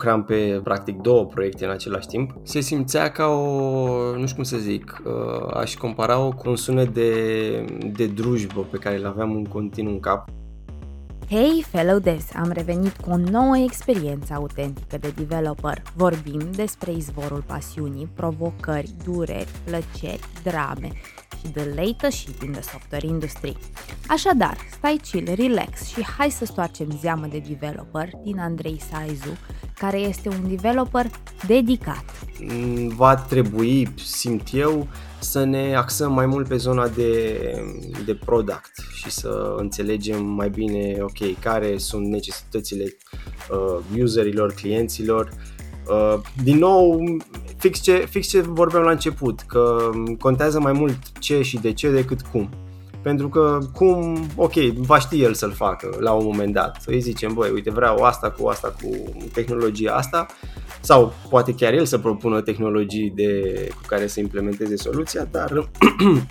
lucram pe practic două proiecte în același timp, se simțea ca o, nu știu cum să zic, uh, aș compara-o cu un sunet de, de drujbă pe care îl aveam în continuu în cap. Hei, fellow devs! Am revenit cu o nouă experiență autentică de developer. Vorbim despre izvorul pasiunii, provocări, dureri, plăceri, drame și the latest shit in the software industry. Așadar, stai chill, relax și hai să stoarcem zeamă de developer din Andrei Saizu, care este un developer dedicat. Mm, va trebui, simt eu, să ne axăm mai mult pe zona de, de product și să înțelegem mai bine, ok, care sunt necesitățile uh, userilor, clienților. Uh, din nou, fix ce, fix ce vorbeam la început, că contează mai mult ce și de ce decât cum. Pentru că cum, ok, va ști el să-l facă la un moment dat. Îi zicem, băi, uite, vreau asta cu asta, cu tehnologia asta, sau poate chiar el să propună tehnologii de, cu care să implementeze soluția, dar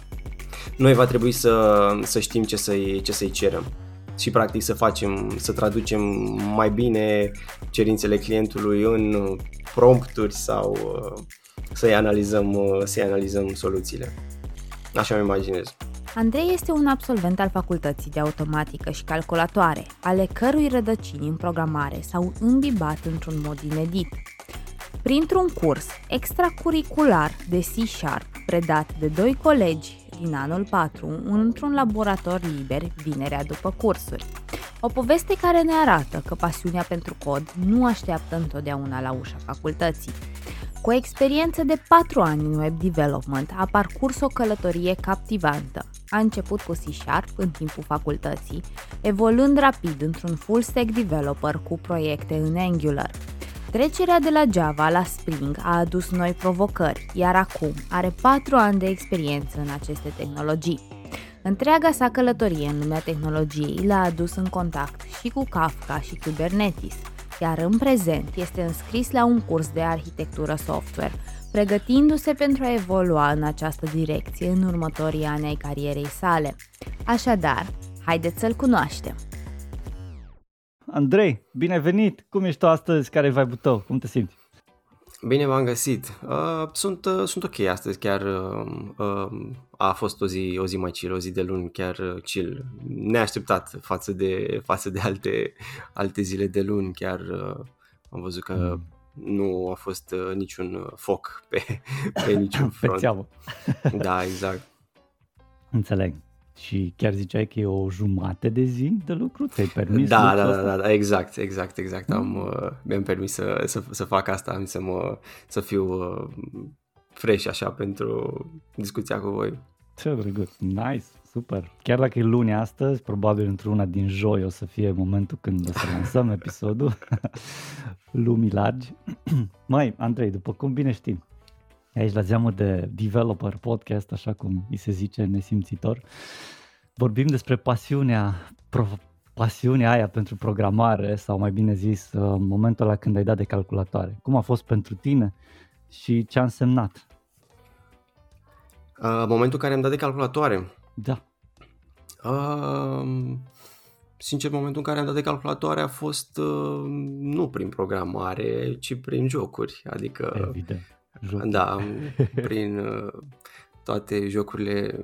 noi va trebui să, să știm ce să-i, ce să-i cerem și practic să facem, să traducem mai bine cerințele clientului în prompturi sau uh, să-i analizăm, uh, să-i analizăm soluțiile. Așa mi imaginez. Andrei este un absolvent al facultății de automatică și calculatoare, ale cărui rădăcini în programare s-au îmbibat într-un mod inedit. Printr-un curs extracurricular de C-Sharp predat de doi colegi din anul 4 într-un laborator liber vinerea după cursuri. O poveste care ne arată că pasiunea pentru cod nu așteaptă întotdeauna la ușa facultății. Cu o experiență de 4 ani în web development, a parcurs o călătorie captivantă. A început cu C-Sharp în timpul facultății, evoluând rapid într-un full stack developer cu proiecte în Angular. Trecerea de la Java la Spring a adus noi provocări, iar acum are 4 ani de experiență în aceste tehnologii. Întreaga sa călătorie în lumea tehnologiei l-a adus în contact și cu Kafka și Kubernetes, iar în prezent este înscris la un curs de arhitectură software, pregătindu-se pentru a evolua în această direcție în următorii ani ai carierei sale. Așadar, haideți să-l cunoaștem! Andrei, bine venit! Cum ești tu astăzi? Care e vibe tău? Cum te simți? Bine v-am găsit. Uh, sunt, uh, sunt ok astăzi, chiar uh, uh, a fost o zi, o zi mai chill, o zi de luni chiar uh, chill, neașteptat față de, față de alte, alte zile de luni, chiar uh, am văzut că mm. nu a fost uh, niciun foc pe, pe niciun front. pe da, exact. Înțeleg. Și chiar ziceai că e o jumate de zi de lucru? Ți-ai permis Da, da, da, da, da, exact, exact, exact. Am, mm. uh, mi-am permis să, să, să fac asta, am să, mă, să fiu uh, fresh așa pentru discuția cu voi. Ce drăguț, nice, super. Chiar dacă e luni astăzi, probabil într-una din joi o să fie momentul când o să lansăm episodul lumii largi. Mai, Andrei, după cum bine știi, aici la zeamă de developer podcast, așa cum îi se zice nesimțitor, vorbim despre pasiunea, pro, pasiunea aia pentru programare sau mai bine zis uh, momentul la când ai dat de calculatoare. Cum a fost pentru tine și ce a însemnat? Uh, momentul în care am dat de calculatoare? Da. Uh, sincer, momentul în care am dat de calculatoare a fost uh, nu prin programare, ci prin jocuri. Adică Evident Jocuri. Da, prin uh, toate jocurile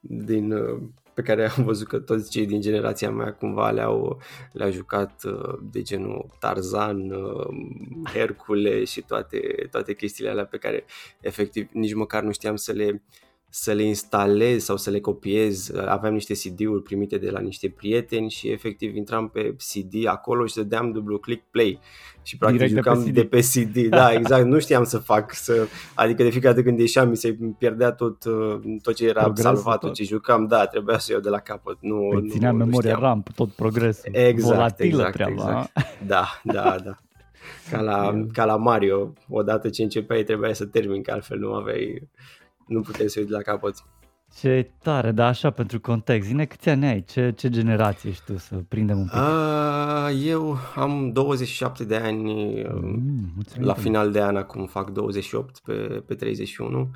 din, uh, pe care am văzut că toți cei din generația mea cumva le-au, le-au jucat uh, de genul Tarzan, Hercule și toate, toate chestiile alea pe care efectiv nici măcar nu știam să le să le instalez sau să le copiez. Aveam niște CD-uri primite de la niște prieteni și efectiv intram pe CD acolo și dădeam dublu click play și practic Direct jucam de pe, CD. de pe CD. Da, exact, nu știam să fac, să, adică de fiecare dată când ieșeam mi se pierdea tot, uh, tot ce era Progresul salvat, tot ce jucam, da, trebuia să iau de la capăt. Nu, păi ținea nu, memoria nu RAM, tot progresul. Exact, Volatilă exact, treaba. Exact. Da, da, da. Ca la, ca la Mario, odată ce începeai trebuia să termin, că altfel nu aveai nu puteai să uiți la capăt. Ce tare, dar așa pentru context, zine câți ani ai, ce, ce generație ești tu să prindem un pic? A, eu am 27 de ani, mm, la final de an acum fac 28 pe, pe 31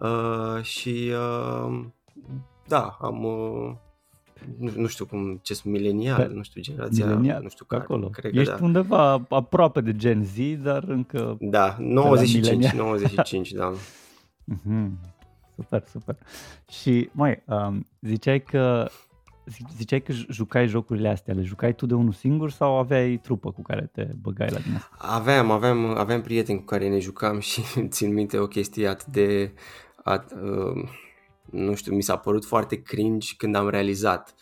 uh, și uh, da, am, uh, nu, nu știu cum, ce sunt milenial, Pe- nu știu, generația, Milenial, nu știu pe care. acolo. Cred că Ești da. undeva aproape de Gen Z, dar încă... Da, 95, milenial. 95, da. Mhm. Super, super. Și, mai, um, ziceai că zi- ziceai că j- jucai jocurile astea, le jucai tu de unul singur sau aveai trupă cu care te băgai la din asta? Aveam, aveam, aveam prieteni cu care ne jucam și țin minte o chestie atât de, at, uh, nu știu, mi s-a părut foarte cringe când am realizat.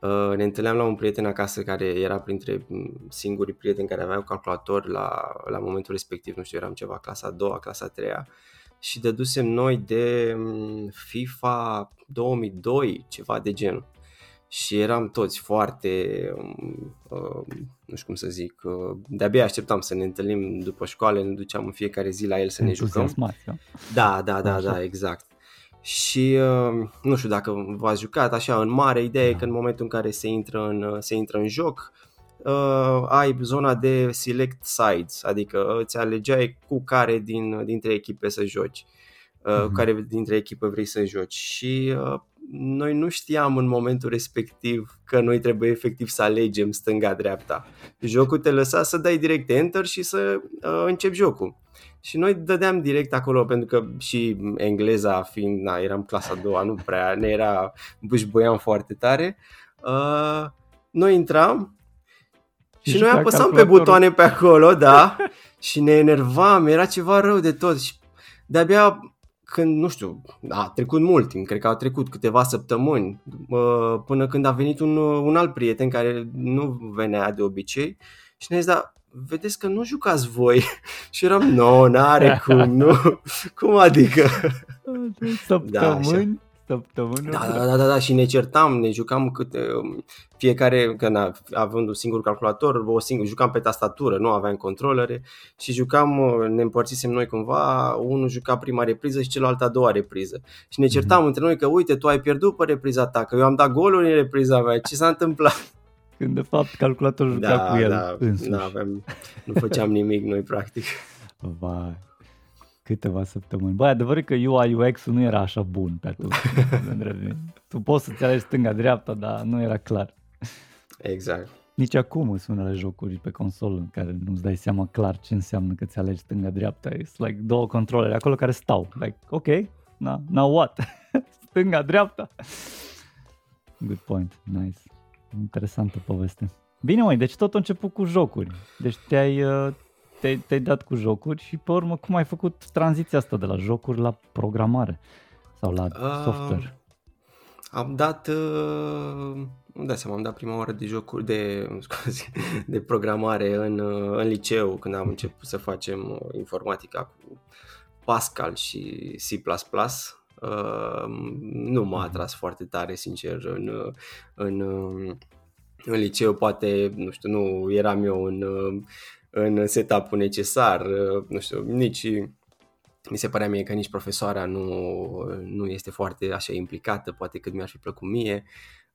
Uh, ne întâlneam la un prieten acasă care era printre mm, singurii prieteni care aveau calculator la, la momentul respectiv, nu știu, eram ceva clasa a doua, clasa a treia și dădusem noi de mm, FIFA 2002, ceva de genul. Și eram toți foarte, um, uh, nu știu cum să zic, uh, de-abia așteptam să ne întâlnim după școală, ne duceam în fiecare zi la el să ne jucăm. Entuziasmați, da? Da, da, da, Așa. da, exact. Și uh, nu știu dacă v-ați jucat așa în mare, ideea e Da. că în momentul în care se intră în, uh, se intră în joc, uh, ai zona de select sides, adică îți alegeai cu care din, dintre echipe să joci, uh, cu Mhm. care dintre echipe vrei să joci și uh, noi nu știam în momentul respectiv că noi trebuie efectiv să alegem stânga-dreapta. Jocul te lăsa să dai direct enter și să uh, începi jocul. Și noi dădeam direct acolo pentru că și engleza fiind, na, eram clasa a doua, nu prea, ne era, bâșbăiam foarte tare. Uh, noi intram și, Și noi juca apăsam pe calculatorul. butoane pe acolo, da, și ne enervam, era ceva rău de tot și de-abia când, nu știu, a trecut mult timp, cred că au trecut câteva săptămâni, uh, până când a venit un, un alt prieten care nu venea de obicei și ne-a zis, da, vedeți că nu jucați voi. și eram, nu, no, n-are cum, nu, cum adică? Săptămâni, săptămâni. Da, da, da, da, da, și ne certam, ne jucam câte, fiecare, că na, având un singur calculator, o singur, jucam pe tastatură, nu aveam controlere și jucam, ne împărțisem noi cumva, unul juca prima repriză și celălalt a doua repriză. Și ne certam mm-hmm. între noi că uite, tu ai pierdut pe repriza ta, că eu am dat goluri în repriza mea, ce s-a întâmplat? Când de fapt calculatorul juca Da, cu el da, însuși. da, aveam, nu făceam nimic noi practic. Vai, câteva săptămâni. Băi, adevărul e că UI UX-ul nu era așa bun pe atunci. tu poți să-ți alegi stânga-dreapta, dar nu era clar. Exact. Nici acum sunt unele jocuri pe consolă în care nu-ți dai seama clar ce înseamnă că ți alegi stânga-dreapta. E like două controlere acolo care stau. Like, ok, na, now what? Stânga-dreapta? Good point, nice. Interesantă poveste. Bine, măi, deci tot a început cu jocuri. Deci te-ai, uh, te-ai, te-ai dat cu jocuri și pe urmă cum ai făcut tranziția asta de la jocuri la programare sau la Ah. software? Am dat, uh, nu dai seama, am dat prima oară de jocuri, de, scuze, de programare în, uh, în liceu, când am început să facem uh, informatica cu Pascal și C++. Uh, nu m-a atras foarte tare, sincer, în, uh, în, uh, în liceu, poate, nu știu, nu eram eu în, uh, în setup-ul necesar, uh, nu știu, nici mi se părea mie că nici profesoara nu, nu este foarte așa implicată, poate cât mi-ar fi plăcut mie.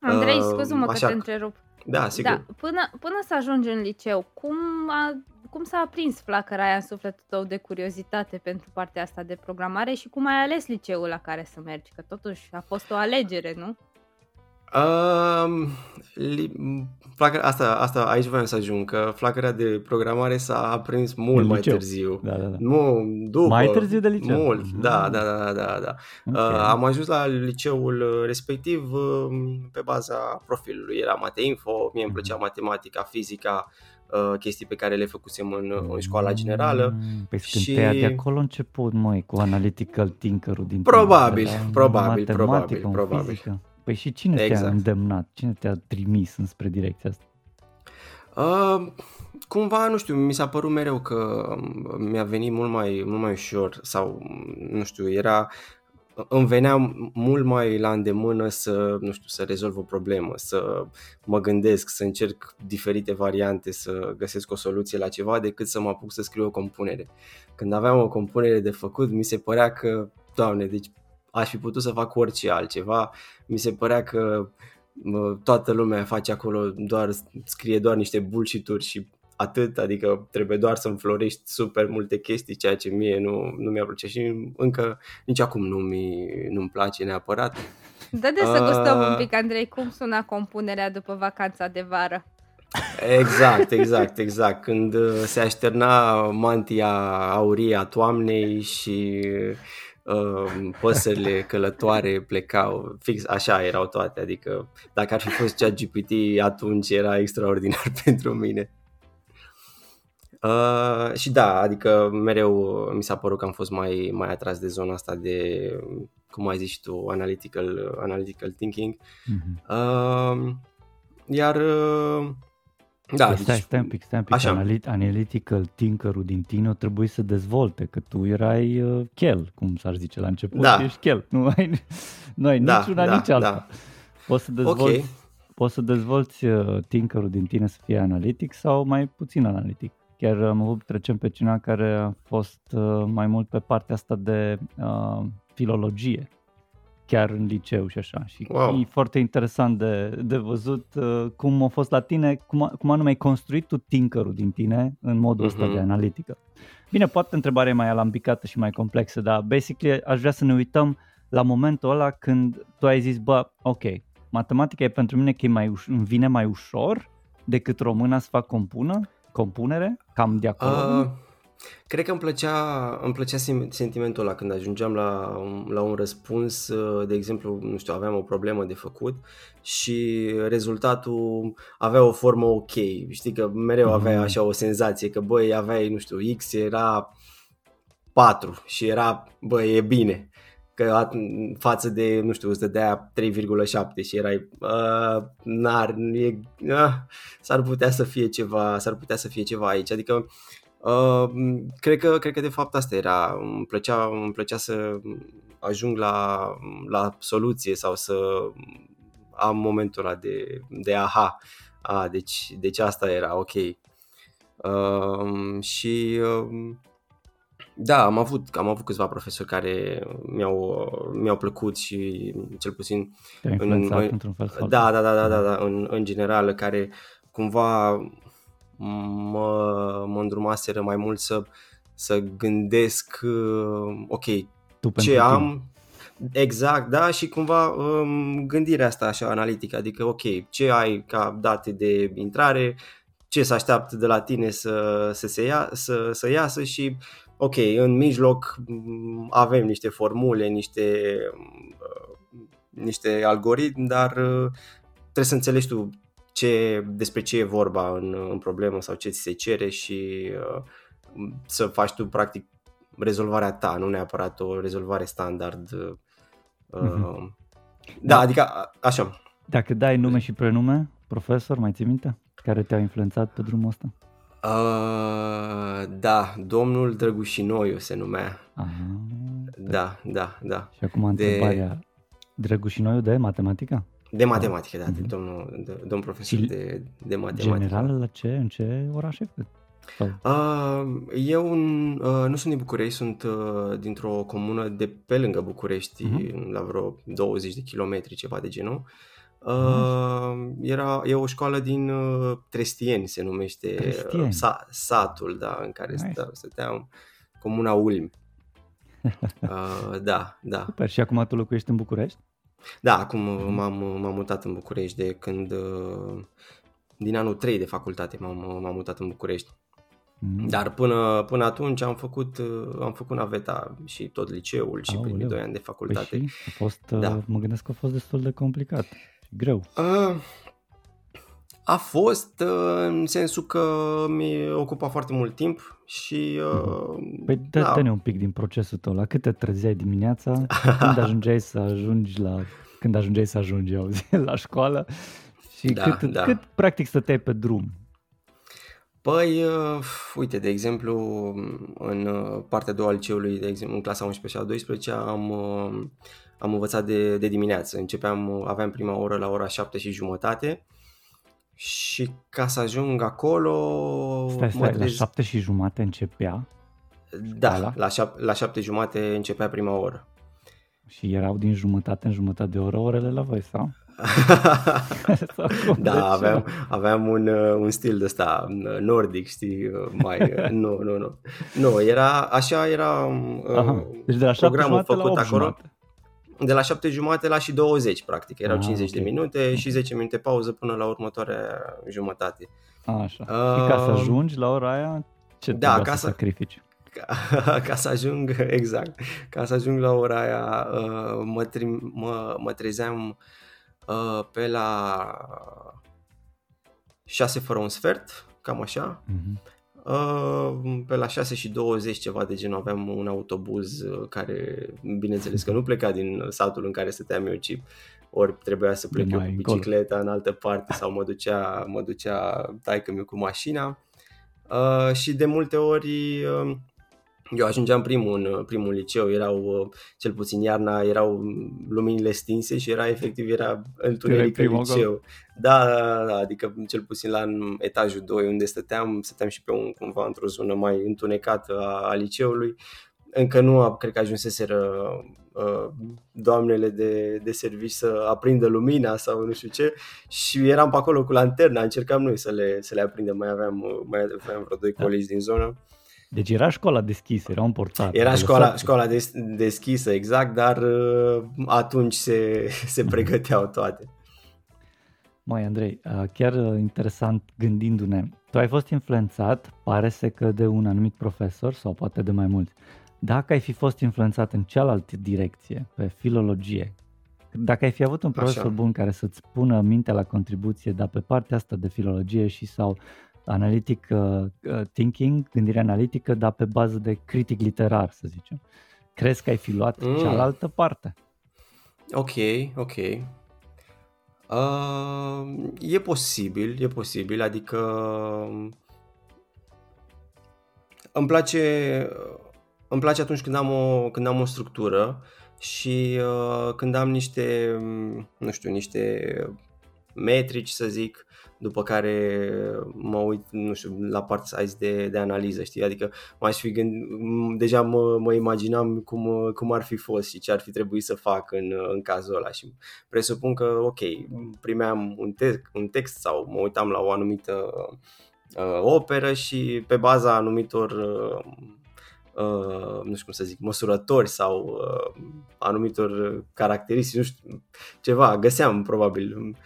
Andrei, Uh, scuze-mă că așa te că- întrerup. Da, sigur. Da, până, până să ajungi în liceu, cum, a, cum s-a aprins flacăra aia în sufletul tău de curiozitate pentru partea asta de programare și cum ai ales liceul la care să mergi? Că totuși a fost o alegere, nu? Um, li, flacăra, asta, asta, aici voiam să ajung, că flacăra de programare s-a aprins mult În mai liceu. târziu. Da, da, da. Nu, după. Mai târziu de liceu? Mult, Mhm. da, da, da, da, da. Ok. Uh, am ajuns la liceul respectiv uh, pe baza profilului. Era Mateinfo, mie îmi plăcea matematica, fizica, uh, chestii pe care le făcusem în, în școala generală. Mm, Păi și- și... de acolo a început, măi, cu analytical thinker-ul din Probabil, tine, de la probabil, matematică, probabil, în probabil. Fizică. Păi și cine te-a Exact. îndemnat? Cine te-a trimis înspre direcția asta? Uh, cumva, nu știu, mi s-a părut mereu că mi-a venit mult mai, mult mai ușor sau, nu știu, era îmi venea mult mai la îndemână să, nu știu, să rezolv o problemă, să mă gândesc, să încerc diferite variante, să găsesc o soluție la ceva decât să mă apuc să scriu o compunere. Când aveam o compunere de făcut, mi se părea că, doamne, deci aș fi putut să fac orice altceva, mi se părea că mă, toată lumea face acolo doar, scrie doar niște bullshit-uri și atât, adică trebuie doar să înflorești super multe chestii, ceea ce mie nu, nu mi-a plăcut și încă nici acum nu mi, nu-mi place neapărat. Dă de să gustăm uh... un pic, Andrei, cum suna compunerea după vacanța de vară? Exact, exact, exact. Când uh, se așterna mantia aurie a toamnei și uh, păsările călătoare plecau, fix așa erau toate, adică dacă ar fi fost cea GPT atunci era extraordinar pentru mine. Uh, și da, adică mereu mi s-a părut că am fost mai, mai atras de zona asta de, cum ai zis și tu, analytical, analytical thinking. Mm-hmm. Uh, iar uh, da, deci, stai, stai un pic, stai un pic. Așa. Analit, analytical thinker-ul din tine trebuie să dezvolte, că tu erai uh, chel, cum s-ar zice la început, da. ești chel, nu ai, nu ai da, niciuna, da, nici alta. Da. Poți să dezvolți, okay. poți să dezvolți uh, thinker-ul din tine să fie analitic sau mai puțin analitic. Chiar am avut trecem pe cineva care a fost uh, mai mult pe partea asta de uh, filologie chiar în liceu și așa. Și wow. e foarte interesant de, de văzut uh, cum a fost la tine, cum, cum anume ai construit tu tinkerul din tine în modul ăsta uh-huh. de analitică. Bine, poate întrebarea e mai alambicată și mai complexă, dar basically aș vrea să ne uităm la momentul ăla când tu ai zis, bă, ok, matematica e pentru mine că e mai uș- îmi vine mai ușor decât româna să fac compună, compunere, cam de acolo. Uh, Cred că îmi plăcea, îmi plăcea sentimentul ăla când ajungeam la, la un răspuns, uh, de exemplu, nu știu, aveam o problemă de făcut și rezultatul avea o formă ok. Știi că mereu aveai mhm. așa o senzație că, băi, aveai, nu știu, X era 4 și era, băi, e bine că față de, nu știu, îți dădea 3,7 și erai, uh, n-ar, e, uh, s-ar putea să fie ceva, s-ar putea să fie ceva aici, adică Uh, cred, că, cred că de fapt asta era. Îmi plăcea, îmi plăcea să ajung la, la soluție sau să am momentul ăla de, de aha. A, deci, deci asta era, ok. Uh, și uh, da, am avut, am avut câțiva profesori care mi-au, mi-au plăcut și cel puțin în, în, într-un fel sau da, da, da, da, da, da, în, în general, care cumva mă, mă îndrumaseră mai mult să, să gândesc, uh, ok, tu ce am, Exact, da, și cumva um, gândirea asta așa analitică, adică ok, ce ai ca date de intrare, ce se așteaptă de la tine să, să, se ia, să, să iasă și ok, în mijloc mm, avem niște formule, niște, uh, niște algoritmi, dar uh, trebuie să înțelegi tu ce, despre ce e vorba în, în problemă sau ce ți se cere și uh, să faci tu practic rezolvarea ta, nu neapărat o rezolvare standard. Uh, mm-hmm. Da, da, adică a, așa. Dacă dai nume și prenume, profesor, mai ții minte? Care te-au influențat pe drumul ăsta? Uh, da, domnul Drăgușinoiu se numea. Aha, da, da, da. Și acum întrebarea, de... Drăgușinoiu de matematică? De matematică, da, mm-hmm. domnul, de, domn profesor de, de matematică. General, la ce, în ce oraș e? Uh, eu uh, nu sunt din București, sunt uh, dintr-o comună de pe lângă București, uh-huh. la vreo 20 de kilometri, ceva de genul. Uh, uh-huh. Era, e o școală din uh, Trestieni, se numește uh, sa, satul, da, în care nice. stăteam, stăteam comuna Ulmi. uh, da, da. Super, și acum tu locuiești în București? Da, acum m-am, m-am mutat în București de când, din anul 3 de facultate m-am, m-am mutat în București. Mm. Dar până, până atunci am făcut, am făcut naveta și tot liceul și primii doi ani de facultate. Păi și a fost, da. mă gândesc că a fost destul de complicat și greu. A, a fost în sensul că mi ocupa foarte mult timp și... Mhm. Păi dă, da. dă-ne un pic din procesul tău. La cât te trezeai dimineața? când ajungeai să ajungi la... Când ajungeai să ajungi, auzi, la școală? Și da, cât, da. cât practic stăteai pe drum? Păi, uh, uite, de exemplu, în uh, partea a doua al liceului, de exemplu, în clasa 11 și a 12 am, uh, am învățat de, de dimineață. Începeam, aveam prima oră la ora 7 și jumătate și ca să ajung acolo... Stai, stai, trez... la șapte și jumate începea? Da, la, șap- la șapte jumate începea prima oră. Și erau din jumătate în jumătate de oră orele la voi, sau? da, aveam, aveam un, uh, un stil de ăsta uh, nordic, știi, uh, mai, nu, nu, nu. Nu, era, așa era Aha. Deci de la programul făcut la acolo. Jumate. De la 7 jumate la și 20, practic. Erau ah, 50 okay. de minute okay. și 10 minute pauză până la următoarea jumătate. Așa. Uh, și ca să ajungi la ora aia, ce da, ca să sacrifici? Ca, ca să ajung, exact, ca să ajung la ora aia, mă, mă, mă trezeam Uh, pe la 6 fără un sfert, cam așa. Uh-huh. Pe la 6 și 20 ceva de genul aveam un autobuz uh, care, bineînțeles că nu pleca din satul în care stăteam eu, ci ori trebuia să plec eu cu bicicleta în altă parte sau mă ducea, mă ducea taică cu mașina. Uh, și de multe ori uh, eu ajungeam primul în primul liceu, erau, cel puțin iarna, erau luminile stinse și era efectiv, era întuneric în liceu. Da, da, da, adică cel puțin la etajul 2 unde stăteam, stăteam și pe un, cumva într-o zonă mai întunecată a, a liceului. Încă nu, cred că ajunseseră uh, doamnele de, de servici să aprindă lumina sau nu știu ce și eram pe acolo cu lanterna, încercam noi să le, să le aprindem, mai aveam, mai aveam vreo doi da. colegi din zonă deci era școala deschisă, era un portar. Era școala, școala des, deschisă, exact, dar uh, atunci se, se pregăteau toate. Mai Andrei, uh, chiar uh, interesant gândindu-ne, tu ai fost influențat, pare să că de un anumit profesor sau poate de mai mulți. Dacă ai fi fost influențat în cealaltă direcție, pe filologie, dacă ai fi avut un profesor Așa. bun care să-ți pună mintea la contribuție, dar pe partea asta de filologie și sau analytic uh, uh, thinking, gândire analitică, dar pe bază de critic literar, să zicem. Crezi că ai fi luat mm. cealaltă parte? Ok, ok. Uh, e posibil, e posibil, adică îmi place, îmi place atunci când am o, când am o structură și uh, când am niște, nu știu, niște metrici, să zic, după care mă uit, nu știu, la partea de, de analiză, știi? Adică m-aș fi gând, deja mă, mă imaginam cum, cum ar fi fost și ce ar fi trebuit să fac în, în cazul ăla și presupun că, ok, primeam un, te- un text sau mă uitam la o anumită uh, operă și pe baza anumitor uh, Uh, nu știu cum să zic, măsurători sau uh, anumitor caracteristici, nu știu, ceva, găseam probabil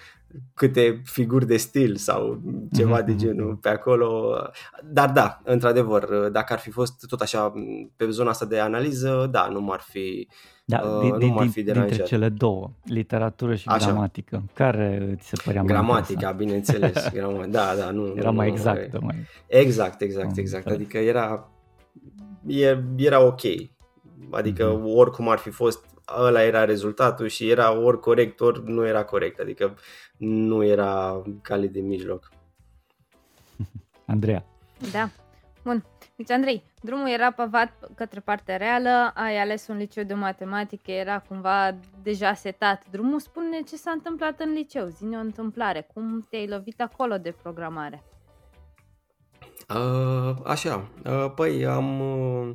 câte figuri de stil sau ceva mm-hmm. de mhm, genul mhm. pe acolo. Dar da, într-adevăr, dacă ar fi fost tot așa pe zona asta de analiză, da, nu m-ar fi da, uh, din, nu m-ar fi deranjat. Dintre cele două, literatură și așa. gramatică, care ți se părea Gramatica, mai bineînțeles. Grama, da, da, nu, era nu, mai exactă. Mai... Exact, exact, exact. Adică era, era ok. Adică mm-hmm. oricum ar fi fost, ăla era rezultatul și era ori corect, ori nu era corect. Adică nu era cale de mijloc. Andreea. Da. Bun. Deci, Andrei, drumul era pavat către partea reală, ai ales un liceu de matematică, era cumva deja setat. Drumul spune ce s-a întâmplat în liceu, zine o întâmplare, cum te-ai lovit acolo de programare? Uh, așa, uh, păi am... Uh,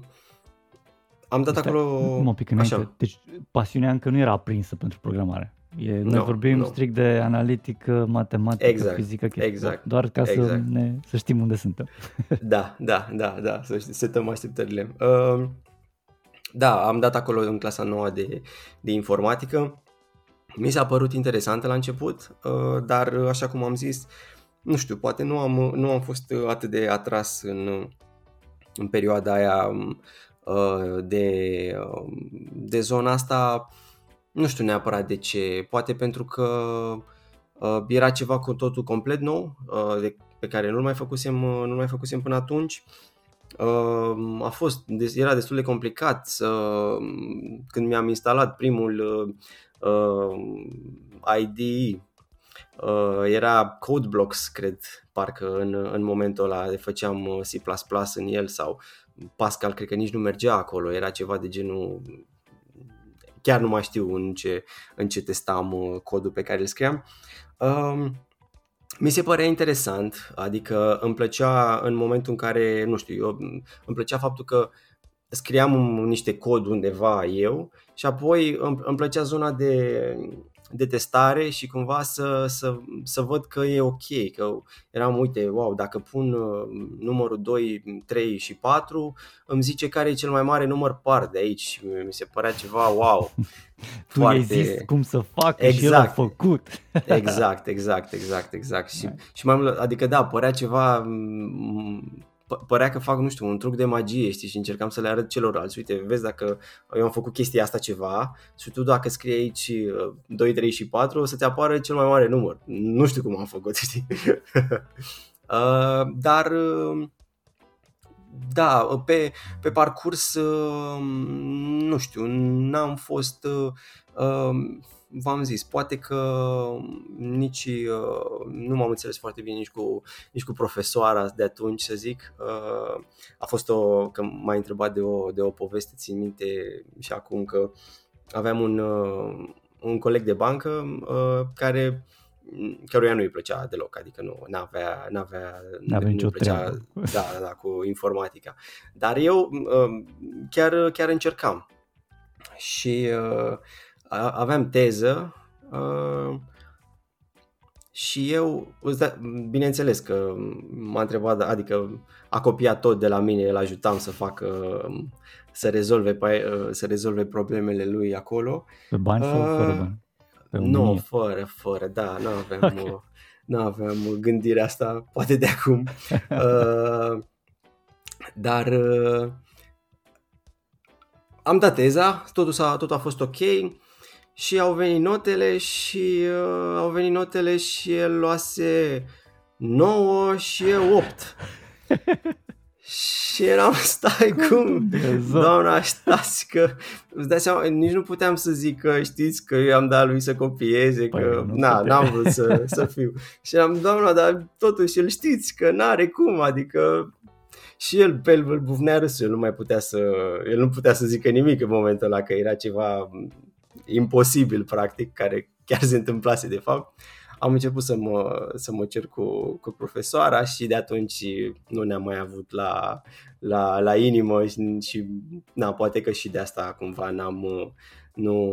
am dat Stai, acolo... Un pic Așa. Deci pasiunea încă nu era aprinsă pentru programare. E, noi no, vorbim no. strict de analitică, matematică, exact, fizică, chestii, exact, doar ca exact. să, ne, să știm unde suntem. Da, da, da, da, să setăm așteptările. Uh, da, am dat acolo în clasa nouă de, de informatică. Mi s-a părut interesantă la început, uh, dar așa cum am zis, nu știu, poate nu am, nu am fost atât de atras în, în perioada aia uh, de, uh, de zona asta nu știu neapărat de ce, poate pentru că uh, era ceva cu totul complet nou, uh, de, pe care nu-l mai făcusem, uh, nu mai făcusem până atunci. Uh, a fost, era destul de complicat să, când mi-am instalat primul uh, IDE, uh, era CodeBlocks, cred, parcă în, în momentul ăla făceam uh, C++ în el sau Pascal, cred că nici nu mergea acolo, era ceva de genul chiar nu mai știu în ce, în ce testam uh, codul pe care îl scriam. Um, mi se părea interesant, adică îmi plăcea în momentul în care, nu știu, eu, îmi plăcea faptul că scriam niște cod undeva eu și apoi îmi, îmi plăcea zona de de testare și cumva să, să, să văd că e ok, că eram, uite, wow, dacă pun uh, numărul 2, 3 și 4, îmi zice care e cel mai mare număr par de aici. Mi se părea ceva wow. tu Foarte... i-ai zis cum să facă exact. și el a exact. făcut. exact, exact, exact, exact. Și, și mai mult, adică da, părea ceva părea că fac, nu știu, un truc de magie, știi, și încercam să le arăt celorlalți. Uite, vezi dacă eu am făcut chestia asta ceva și tu dacă scrii aici 2, uh, 3 și 4, o să te apară cel mai mare număr. Nu știu cum am făcut, știi. uh, dar uh, da, pe, pe parcurs, uh, nu știu, n-am fost uh, v-am zis, poate că nici uh, nu m-am înțeles foarte bine nici cu, nici cu profesoara de atunci, să zic. Uh, a fost o, că m-a întrebat de o, de o poveste, țin minte și acum că aveam un, uh, un coleg de bancă care căruia nu îi plăcea deloc, adică nu n-avea, n-avea, n-avea nu plăcea da, da, da, cu informatica. Dar eu chiar, chiar încercam. Și uh, aveam teză uh, și eu, bineînțeles că m-a întrebat, adică a copiat tot de la mine, îl ajutam să facă, să rezolve, să rezolve problemele lui acolo. Pe bani sau uh, fără bani? Pe nu, fără, fără, da, nu aveam, okay. nu aveam gândirea asta, poate de acum. uh, dar uh, am dat teza, totul, a totul a fost ok și au venit notele și uh, au venit notele și el luase 9 și eu 8. și eram, stai cum, doamna, stați că, îți dai seama, nici nu puteam să zic că știți că eu am dat lui să copieze, păi, că na, n-am vrut să, să fiu. Și am, doamna, dar totuși el știți că n-are cum, adică și el pe el bufnea râsul, el nu mai putea să, el nu putea să zică nimic în momentul ăla, că era ceva imposibil, practic, care chiar se întâmplase de fapt, am început să mă, să mă cer cu, cu profesoara și de atunci nu ne-am mai avut la, la, la inimă și, și na, poate că și de asta cumva n-am, nu,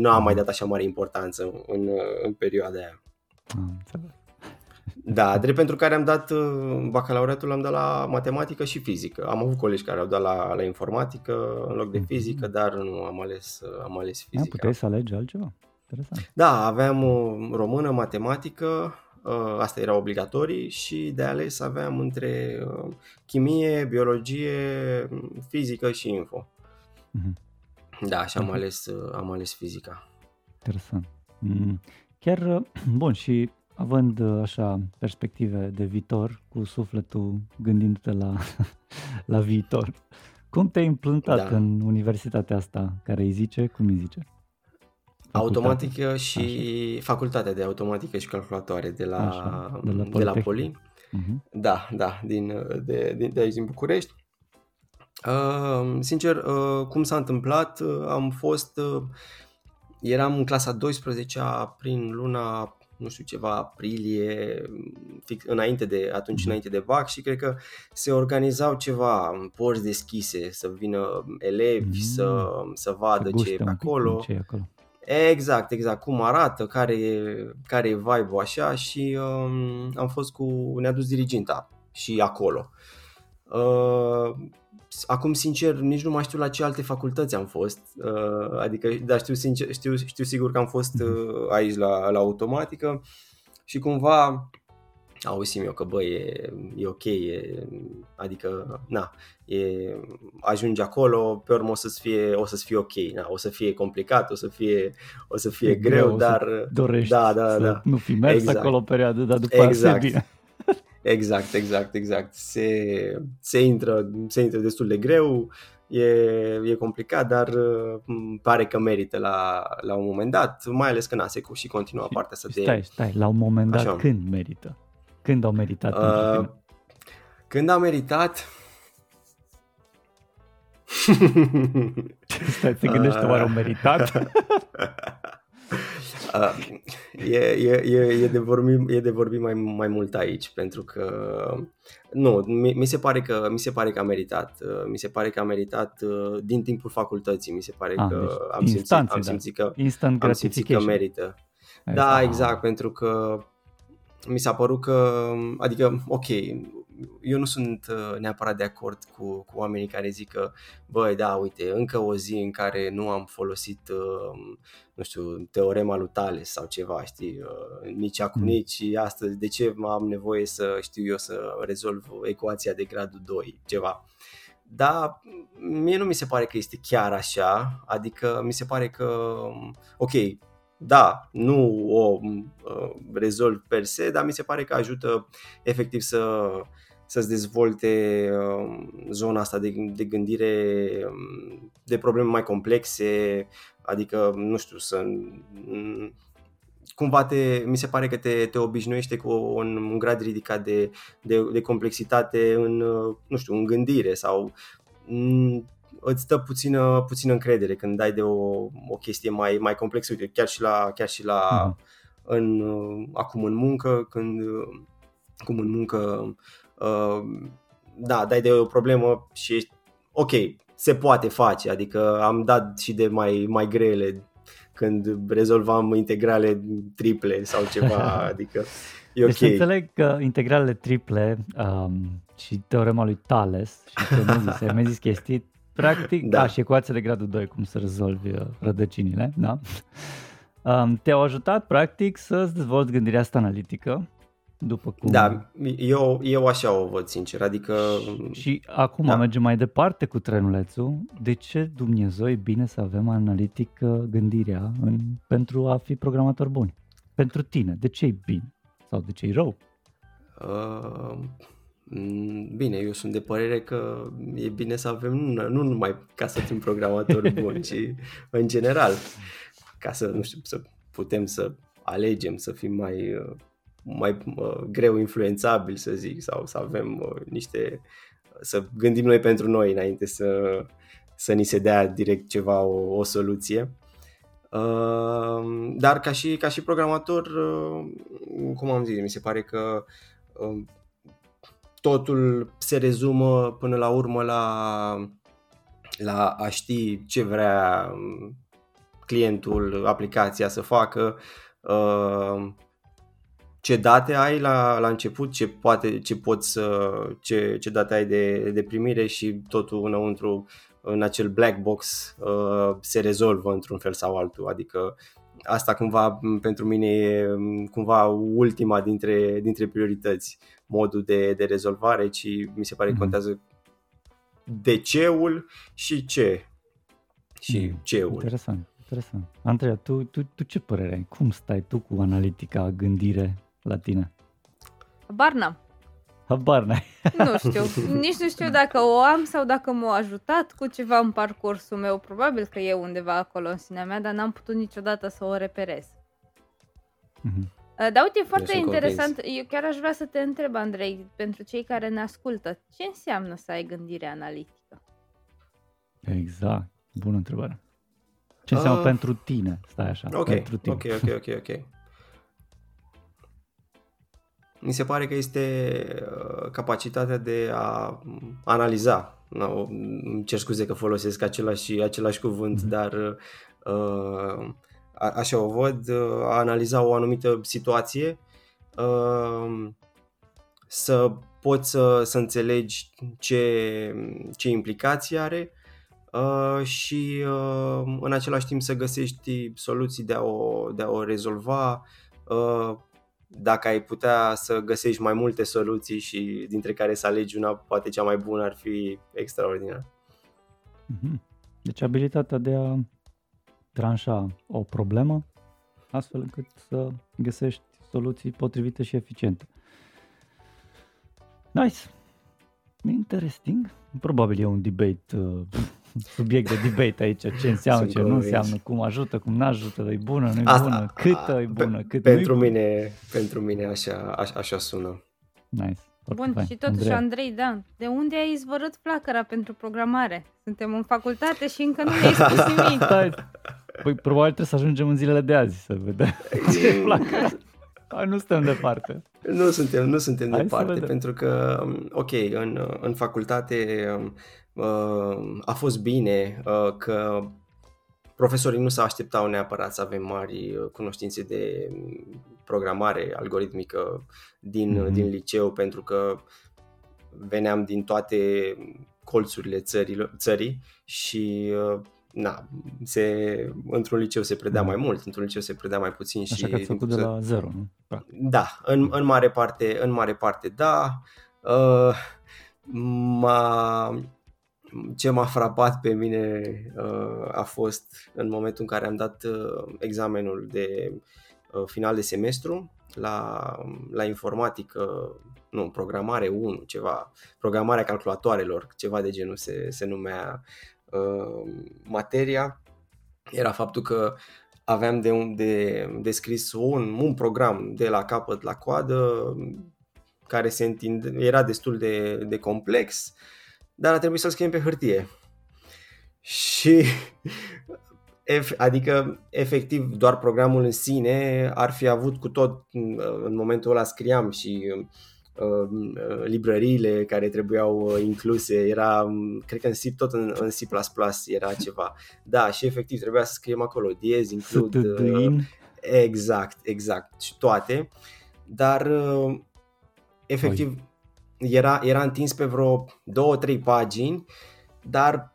nu am mai dat așa mare importanță în, în perioada aia. Da, drept pentru care am dat uh, bacalaureatul, am dat la matematică și fizică. Am avut colegi care au dat la, la informatică în loc de mhm. fizică, dar nu am ales, uh, am ales fizică. Da, puteai să alegi altceva? Interesant. Da, aveam uh, română, matematică, asta era obligatorii și de ales aveam între chimie, biologie, fizică și info. Mm-hmm. Da, și am mhm. ales, am ales fizica. Interesant. Mm. Chiar, bun, și având uh, așa perspective de viitor, cu sufletul gândindu-te la, la viitor, cum te-ai implantat da. în universitatea asta care îi zice, cum îi zice? Automatică și așa. facultatea de automatică și calculatoare de la, așa, de la, de la Poli. Uh-huh. Da, da, din, de, de, de aici din București. Uh, sincer, uh, cum s-a întâmplat, uh, am fost, uh, eram în clasa 12 prin luna nu știu, ceva aprilie, fix înainte de, atunci mhm. înainte de VAC și cred că se organizau ceva porți deschise, să vină elevi, mm. să, să vadă ce e pe acolo. Ce e acolo. Exact, exact, cum arată, care e, care e vibe-ul așa și um, am fost cu, ne-a dus diriginta și acolo. Uh, acum, sincer, nici nu mai știu la ce alte facultăți am fost. Uh, adică, dar știu, sincer, știu, știu sigur că am fost mhm. uh, aici la, la automatică și cumva auzim eu că bă, e, e ok, e, adică, na, e, ajungi acolo, pe urmă o să-ți fie, o să-ți fie ok, na, o să fie complicat, o să fie, o să fie greu, greu dar... Dorești da, da, să da. nu fi mers exact. acolo o perioadă, dar după exact. aceea bine. Exact, exact, exact. Se, se, intră, se intră destul de greu, e, e complicat, dar îmi pare că merită la, la un moment dat, mai ales că se și continua și, partea asta de... Stai, stai, la un moment dat Așa. când merită? Când au meritat uh, Când au meritat... stai, se gândește uh, oare au meritat? uh, e, e, e, e, de vorbi, e de vorbi mai, mai mult aici, pentru că nu, mi, mi, se pare că, mi se pare că a meritat. Mi se pare că a meritat din timpul facultății, mi se pare a, ah, că deci am, simțit, am da. simțit că Instant am simțit că merită. Da, exact, pentru că mi s-a părut că, adică, ok, eu nu sunt uh, neapărat de acord cu, cu oamenii care zic că, băi, da, uite, încă o zi în care nu am folosit, uh, nu știu, teorema lui Tales sau ceva, știi, uh, nici acum, mm. nici astăzi, de ce am nevoie să știu eu să rezolv ecuația de gradul 2, ceva. Dar mie nu mi se pare că este chiar așa, adică mi se pare că, ok, da, nu o uh, rezolv per se, dar mi se pare că ajută efectiv să, să-ți dezvolte uh, zona asta de, de gândire um, de probleme mai complexe, adică, nu știu, să cumva te, mi se pare că te, te obișnuiește cu un, un grad ridicat de, de, de complexitate în, uh, nu știu, în gândire sau îți dă puțină, puțină încredere când ai de o, o chestie mai, mai complexă. Uite, chiar și la, chiar și la uh-huh. în, acum în muncă, când cum în muncă uh, da, dai de o problemă și ești ok, se poate face, adică am dat și de mai, mai grele când rezolvam integrale triple sau ceva, adică e ok. Deci înțeleg că integralele triple um, și teorema lui Thales și ce mi zis, mi zis chestii Practic, da. da, și ecuația de gradul 2, cum să rezolvi uh, rădăcinile, da? Um, te-au ajutat, practic, să-ți dezvolți gândirea asta analitică, după cum... Da, eu, eu așa o văd, sincer, adică... Și, și acum da. mergem mai departe cu trenulețul. De ce Dumnezeu e bine să avem analitică gândirea în, pentru a fi programator buni? Pentru tine, de ce e bine? Sau de ce e rău? Uh Mm, bine, eu sunt de părere că e bine să avem nu, nu numai ca să fim programatori buni, ci în general ca să, nu știu, să putem să alegem, să fim mai, mai uh, greu influențabili, să zic, sau să avem uh, niște, să gândim noi pentru noi înainte să, să ni se dea direct ceva, o, o soluție. Uh, dar ca și, ca și programator, cum am zis, mi se pare că totul se rezumă până la urmă la, la a ști ce vrea clientul, aplicația să facă, uh, ce date ai la, la început, ce, poate, ce poți să, ce, ce date ai de, de primire și totul înăuntru în acel black box uh, se rezolvă într-un fel sau altul, adică asta cumva pentru mine e cumva ultima dintre, dintre priorități modul de, de rezolvare, ci mi se pare că mhm. contează de ceul și ce. Și mm, ceul. Interesant, interesant. Andreea, tu, tu, tu ce părere ai? Cum stai tu cu analitica gândire la tine? Barna. Habar n-ai. Nu știu, nici nu știu dacă o am sau dacă m-a ajutat cu ceva în parcursul meu. Probabil că e undeva acolo în sinea mea, dar n-am putut niciodată să o reperez. Mm-hmm. Uh, dar uite, foarte interesant, convins. eu chiar aș vrea să te întreb, Andrei, pentru cei care ne ascultă, ce înseamnă să ai gândire analitică? Exact, bună întrebare. Ce înseamnă uh, pentru tine? Stai așa, Ok, pentru tine. ok, ok, ok, ok. Mi se pare că este uh, capacitatea de a analiza. No, îmi cer scuze că folosesc același, același cuvânt, mm-hmm. dar uh, așa o văd, a analiza o anumită situație, să poți să, să înțelegi ce, ce implicații are și în același timp să găsești soluții de a o, de a o rezolva, dacă ai putea să găsești mai multe soluții și dintre care să alegi una, poate cea mai bună ar fi extraordinar. Mhm. Deci abilitatea de a tranșa o problemă, astfel încât să găsești soluții potrivite și eficiente. Nice! Interesting. Probabil e un debate, uh, subiect de debate aici, ce înseamnă, Sunt ce convins. nu înseamnă, cum ajută, cum nu ajută, e bună, nu e bună, câtă e bună, cât pentru mine, Pentru mine așa, așa, așa sună. Nice. Bun, fain. și totuși, Andrei. Andrei, da, de unde ai izvorât flacăra pentru programare? Suntem în facultate și încă nu ne-ai spus nimic. Păi probabil trebuie să ajungem în zilele de azi să vedem ce placă. Nu suntem departe. Nu suntem, nu suntem Hai departe, pentru că, um, ok, în, în facultate um, uh, a fost bine uh, că profesorii nu se așteptau neapărat să avem mari uh, cunoștințe de programare algoritmică din, mm-hmm. din liceu, pentru că veneam din toate colțurile țării, țării și na, se, într-un liceu se predea mai mult, într-un liceu se predea mai puțin și... Așa că ați făcut de la zero, nu? Da, în, în, mare parte, în mare parte da. Uh, m-a, ce m-a frapat pe mine uh, a fost în momentul în care am dat uh, examenul de uh, final de semestru la, la informatică, nu, programare 1, ceva, programarea calculatoarelor, ceva de genul se, se numea uh, materia, era faptul că aveam de, de, de scris un, un program de la capăt la coadă care se întinde, era destul de, de complex, dar a trebuit să-l scriem pe hârtie. Și adică efectiv doar programul în sine ar fi avut cu tot în momentul ăla scriam și uh, librăriile care trebuiau uh, incluse, era, um, cred că în C, tot în, în C++ era ceva. Da, și efectiv trebuia să scriem acolo diez, include, uh, exact, exact, și toate, dar efectiv era, era întins pe vreo două, trei pagini, dar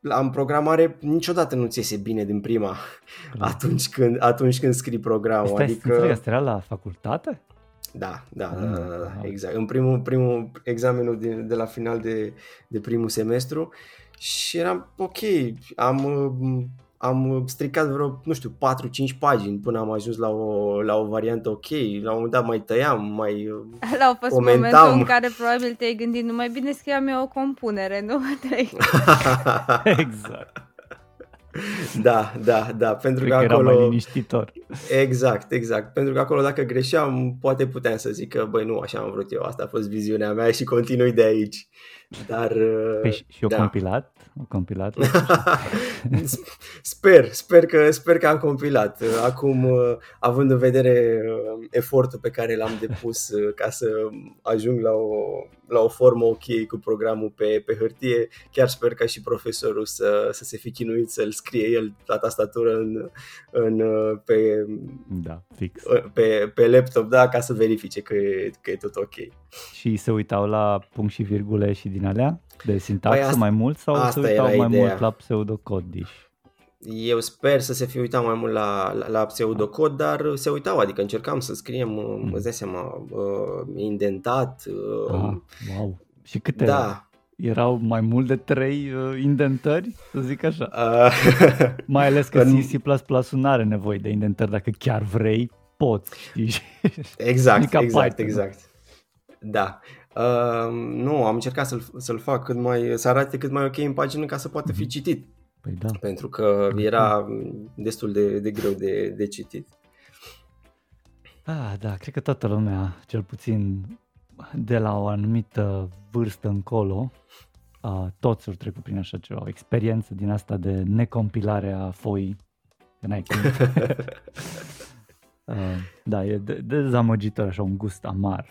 în programare niciodată nu ți iese bine din prima atunci când, atunci când scrii programul. Asta adică... Asta era la facultate? Da, da, da, da, da, da exact. În primul, primul examenul de, de la final de, de primul semestru și eram ok, am am stricat vreo, nu știu, 4-5 pagini până am ajuns la o, la o variantă ok. La un moment dat mai tăiam, mai La a fost comentam. momentul în care probabil te-ai gândit, nu mai bine scriam eu o compunere, nu? exact. Da, da, da, pentru Cred că, că acolo... Era mai liniștitor. Exact, exact, pentru că acolo dacă greșeam, poate puteam să zic că, băi, nu, așa am vrut eu, asta a fost viziunea mea și continui de aici. Dar... Păi și, și da. compilat? O compilat? sper, sper că, sper că am compilat. Acum, având în vedere uh, efortul pe care l-am depus uh, ca să ajung la o, la o formă ok cu programul pe, pe hârtie, chiar sper ca și profesorul să, să se fi chinuit să-l scrie el la tastatură în, în, uh, pe, da, fix. pe, pe laptop, da, ca să verifice că e, că e tot ok. Și se uitau la punct și virgule și din alea? De sintaxă păi asta, mai mult sau se uitau mai ideea. mult la pseudocodiș? Eu sper să se fi uitat mai mult la, la, la pseudocod, dar se uitau, adică încercam să scriem, mm. îți dai seama, uh, indentat. Uh, ah, wow! Și câte da. erau mai mult de trei uh, indentări, să zic așa? Uh, mai ales că în... C++ nu are nevoie de indentări, dacă chiar vrei, poți, știi? Exact, exact, Python. exact. Da. Uh, nu, am încercat să-l, să-l fac cât mai, să arate cât mai ok în pagină ca să poată fi mhm. citit. Păi da. Pentru că era destul de, de greu de, de citit. Ah, da, cred că toată lumea, cel puțin de la o anumită vârstă încolo, uh, toți au trecut prin așa ceva, o experiență din asta de necompilare a foii, că n-ai timp. uh, da, e de- dezamăgitor, așa, un gust amar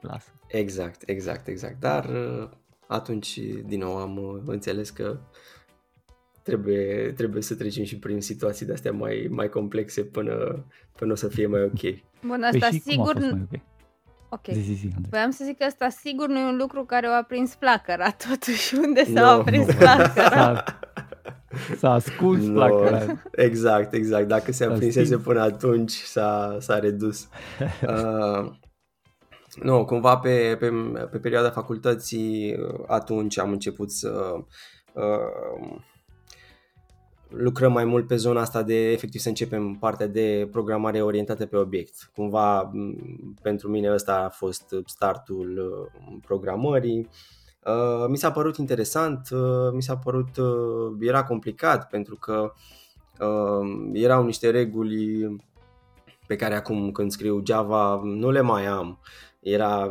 lasă. Exact, exact, exact. Dar uh, atunci, din nou, am uh, înțeles că trebuie, trebuie să trecem și prin situații de-astea mai, mai complexe până, până o să fie mai ok. Bun, păi asta păi sigur... Mai ok. Ok. Zi, zi, zi, Voiam să zic că asta sigur nu e un lucru care o aprins flacăra, totuși unde s-a no, aprins no. flacăra? S-a ascuns no, flacăra. Exact, exact. Dacă se aprinsese până atunci, s-a, s-a redus. Uh, nu, cumva pe, pe, pe perioada facultății atunci am început să uh, lucrăm mai mult pe zona asta de efectiv să începem partea de programare orientată pe obiect. Cumva pentru mine ăsta a fost startul uh, programării. Uh, mi s-a părut interesant, uh, mi s-a părut, uh, era complicat pentru că uh, erau niște reguli pe care acum când scriu Java nu le mai am era,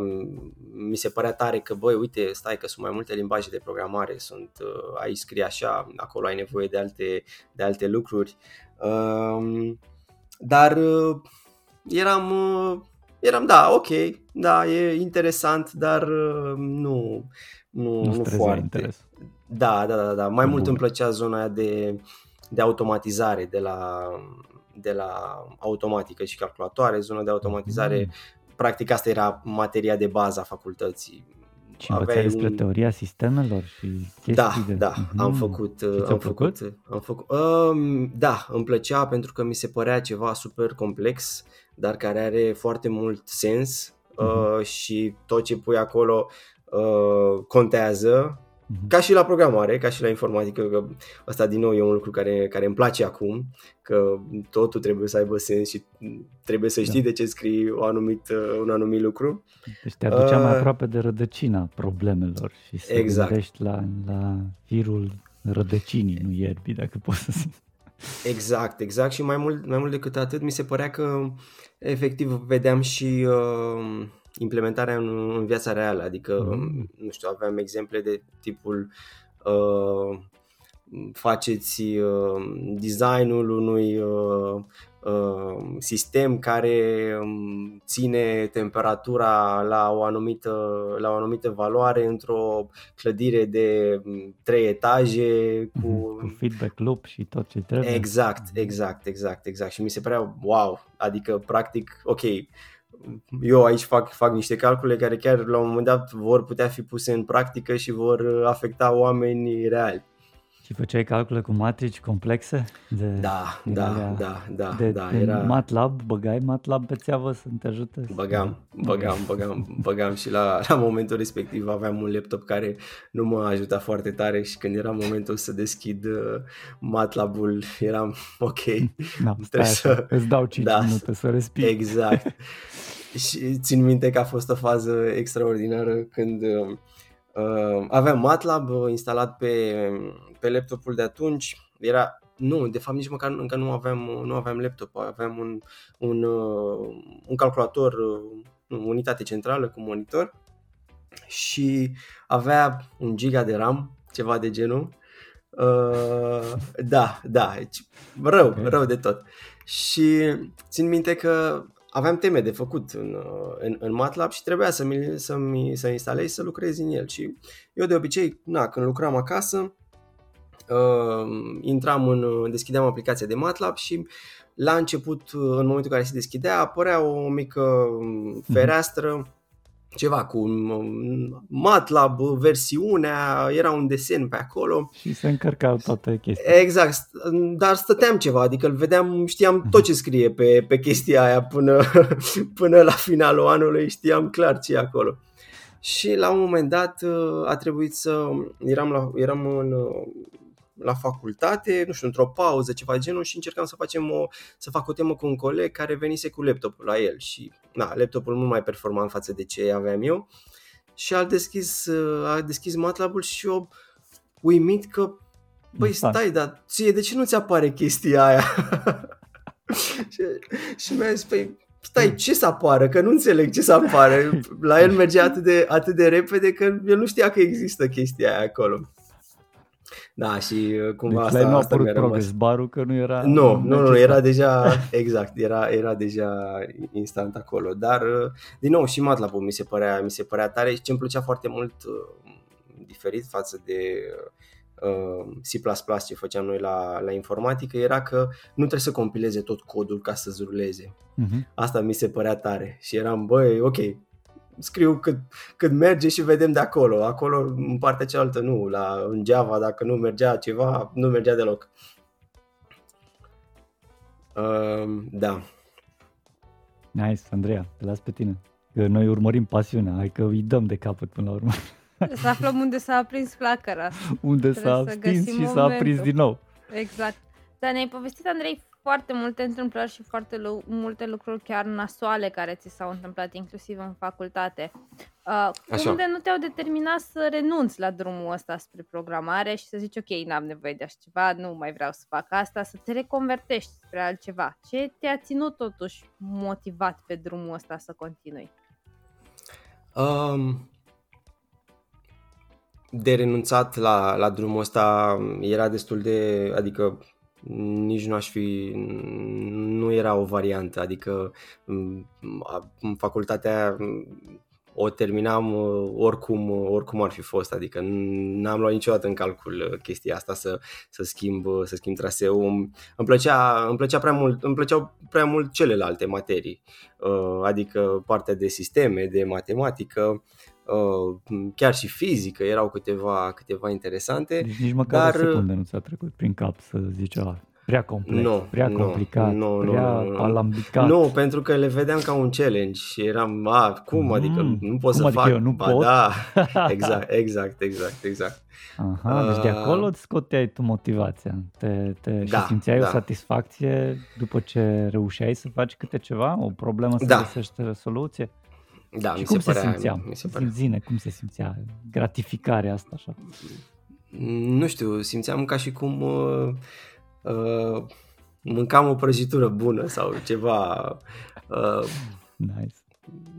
mi se părea tare că, băi, uite, stai că sunt mai multe limbaje de programare, sunt, uh, aici scrie așa, acolo ai nevoie de alte, de alte lucruri. Um, dar uh, eram, uh, eram, da, ok, da, e interesant, dar nu, nu, nu, nu foarte. Interes. Da, da, da, da. Mai Bun. mult îmi plăcea zona aia de, de automatizare de la, de la automatică și calculatoare, zona de automatizare. Mm. Practic asta era materia de bază a facultății. Și învățai despre un... teoria sistemelor și chestii Da, de... da, mm. am făcut, am făcut, făcut, am făcut. Um, da, îmi plăcea pentru că mi se părea ceva super complex, dar care are foarte mult sens mm. uh, și tot ce pui acolo uh, contează Mhm. Ca și la programare, ca și la informatică, că asta din nou e un lucru care, care îmi place acum, că totul trebuie să aibă sens și trebuie să știi da. de ce scrii o anumit, un anumit lucru. Deci te aducea uh, mai aproape de rădăcina problemelor și să exact. gândești la, la firul rădăcinii, nu ierbii, dacă poți să zic. Exact, exact și mai mult, mai mult decât atât mi se părea că efectiv vedeam și uh, implementarea în, în viața reală, adică, mm. nu știu, aveam exemple de tipul uh, faceți uh, designul unui uh, uh, sistem care um, ține temperatura la o anumită, la o anumită valoare într-o clădire de um, trei etaje cu... Mm, cu feedback loop și tot ce trebuie. Exact, exact, exact, exact. Și mi se părea wow, adică practic, ok, eu aici fac, fac niște calcule care chiar la un moment dat vor putea fi puse în practică și vor afecta oamenii reali. Și făceai calcule cu matrici complexe? De, da, da, alea, da, da, de, da. De era... MATLAB, băgai MATLAB pe țeavă să te ajute? Băgam, băgam, băgam, băgam și la, la momentul respectiv aveam un laptop care nu mă ajuta foarte tare și când era momentul să deschid uh, MATLAB-ul eram ok. Da, stai să... îți dau 5 da, minute să respiri. Exact. și țin minte că a fost o fază extraordinară când uh, Uh, aveam MATLAB instalat pe, pe laptopul de atunci. Era nu, de fapt nici măcar încă nu aveam, nu aveam laptop, aveam un, un, uh, un calculator, uh, unitate centrală cu monitor și avea un giga de RAM, ceva de genul. Uh, da, da, deci rău, okay. rău de tot. Și țin minte că aveam teme de făcut în, în, în MATLAB și trebuia să mi, să mi să instalez să lucrez în el. Și eu de obicei, na, când lucram acasă, uh, intram în, deschideam aplicația de MATLAB și la început, în momentul în care se deschidea, apărea o mică mhm. fereastră ceva cu MATLAB, versiunea, era un desen pe acolo. Și se încărcau toate chestii. Exact, dar stăteam ceva, adică îl vedeam, știam tot ce scrie pe, pe chestia aia până, până la finalul anului, știam clar ce e acolo. Și la un moment dat a trebuit să, eram, la, eram în, la facultate, nu știu, într-o pauză, ceva genul și încercam să facem o, să fac o temă cu un coleg care venise cu laptopul la el și na, laptopul mult mai performant față de ce aveam eu și a deschis, a deschis MATLAB-ul și eu uimit că băi stai, dar ție de ce nu ți apare chestia aia? și, și mi-a zis, păi stai, ce să apară? Că nu înțeleg ce să apară. La el mergea atât de, atât de repede că el nu știa că există chestia aia acolo. Da, și uh, cumva deci asta, nu asta mi-a rămas. barul că nu era... Nu, nu, nu, era deja, exact, era, era deja instant acolo. Dar, uh, din nou, și matlab mi se părea, mi se părea tare și ce-mi plăcea foarte mult uh, diferit față de C++ ce făceam noi la, la informatică era că nu trebuie să compileze tot codul ca să zurleze. Uh-huh. Asta mi se părea tare și eram, băi, ok, scriu cât, cât merge și vedem de acolo. Acolo, în partea cealaltă, nu. La, în Java, dacă nu mergea ceva, nu mergea deloc. Uh, da. Nice, Andreea, te las pe tine. Că noi urmărim pasiunea, hai că îi dăm de capăt până la urmă. Să aflăm unde s-a aprins flacăra. Unde s-a aprins și s-a aprins din nou. Exact. Dar ne-ai povestit, Andrei, foarte multe întâmplări și foarte lu- multe lucruri chiar nasoale care ți s-au întâmplat, inclusiv în facultate. Uh, Așa. Unde nu te-au determinat să renunți la drumul ăsta spre programare și să zici, ok, n-am nevoie de așa ceva, nu mai vreau să fac asta, să te reconvertești spre altceva. Ce te-a ținut totuși motivat pe drumul ăsta să continui? Um, de renunțat la, la drumul ăsta era destul de, adică nici nu aș fi, nu era o variantă, adică în facultatea o terminam oricum, oricum ar fi fost, adică n-am luat niciodată în calcul chestia asta să, să, schimb, să schimb traseu. Îmi plăcea, îmi plăcea prea mult, îmi plăceau prea mult celelalte materii, uh, adică partea de sisteme, de matematică, uh, chiar și fizică, erau câteva, câteva interesante. Deci nici măcar dar... o secundă nu ți-a trecut prin cap să zici ceva prea complex, nu, prea nu, complicat, nu, prea nu, nu, alambicat. Nu, pentru că le vedeam ca un challenge și eram, a, cum, adică mm, nu pot cum să adică fac. Eu nu ba, pot? Da, exact, exact, exact, exact. Aha, deci de acolo îți scoteai tu motivația te, te, da, și simțeai da. o satisfacție după ce reușeai să faci câte ceva, o problemă să Da. găsești o soluție? Da, și mi cum se se, părea, simțea? mi se părea. Zine, cum se simțea gratificarea asta așa? Nu știu, simțeam ca și cum uh, uh, mâncam o prăjitură bună sau ceva. Uh, Nice.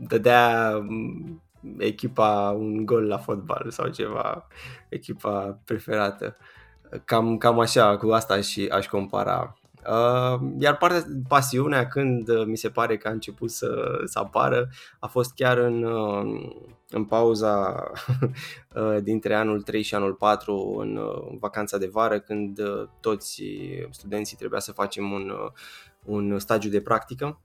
dădea mm, echipa un gol la fotbal sau ceva, echipa preferată. Cam, cam așa, cu asta și aș compara. Uh, iar partea, pasiunea, când uh, mi se pare că a început să, să apară, a fost chiar în, uh, în pauza uh, dintre anul 3 și anul 4, în uh, vacanța de vară, când uh, toți studenții trebuia să facem un, uh, un stagiu de practică.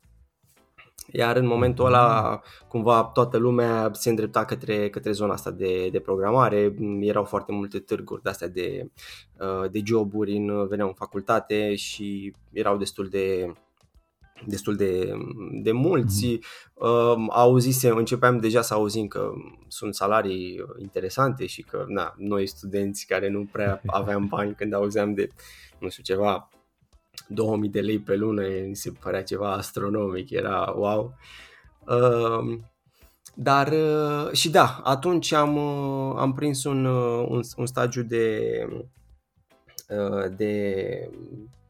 Iar în momentul ăla, cumva, toată lumea se îndrepta către, către zona asta de, de programare. Erau foarte multe târguri de-astea de, uh, de joburi, în, veneau în facultate și erau destul de destul de, de mulți. Mm-hmm. Auzise, începeam deja să auzim că sunt salarii interesante și că na, noi studenți care nu prea aveam bani când auzeam de, nu știu, ceva 2000 de lei pe lună, mi se părea ceva astronomic, era wow. Uh, dar uh, și da, atunci am, uh, am prins un, uh, un, un stagiu de, uh, de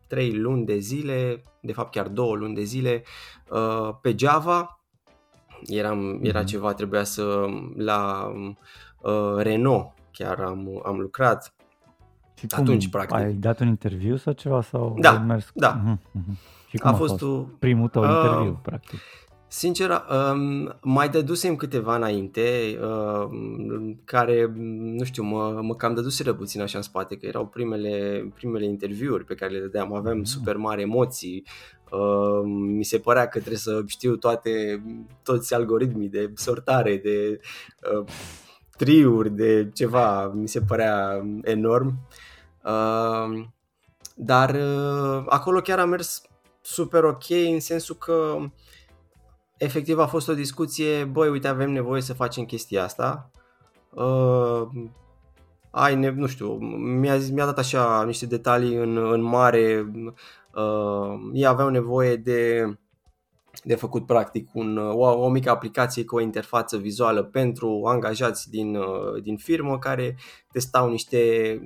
3 luni de zile, de fapt chiar 2 luni de zile, uh, pe Java. Eram, era Mhm. ceva, trebuia să la uh, Renault chiar am, am lucrat. Și cum, Atunci, practic. ai dat un interviu sau ceva? Sau Da, ai mers? da. Mhm, mhm. Și cum A a, fost fost, o- primul tău Uh, interviu, practic? Sincer, um, mai dădusem câteva înainte, um, care, nu știu, mă, mă cam dăduseră puțin așa în spate, că erau primele, primele interviuri pe care le dădeam, aveam Mm. super mari emoții, um, mi se părea că trebuie să știu toate, toți algoritmii de sortare, de uh, triuri, de ceva, mi se părea enorm. Uh, dar uh, acolo chiar a mers super ok în sensul că efectiv a fost o discuție, băi, uite, avem nevoie să facem chestia asta. Uh, ai, ne- nu știu, mi-a, zis- mi-a dat așa niște detalii în, în mare. Uh, ei aveau nevoie de, de făcut practic un, o, o mică aplicație cu o interfață vizuală pentru angajați din, uh, din firmă care testau niște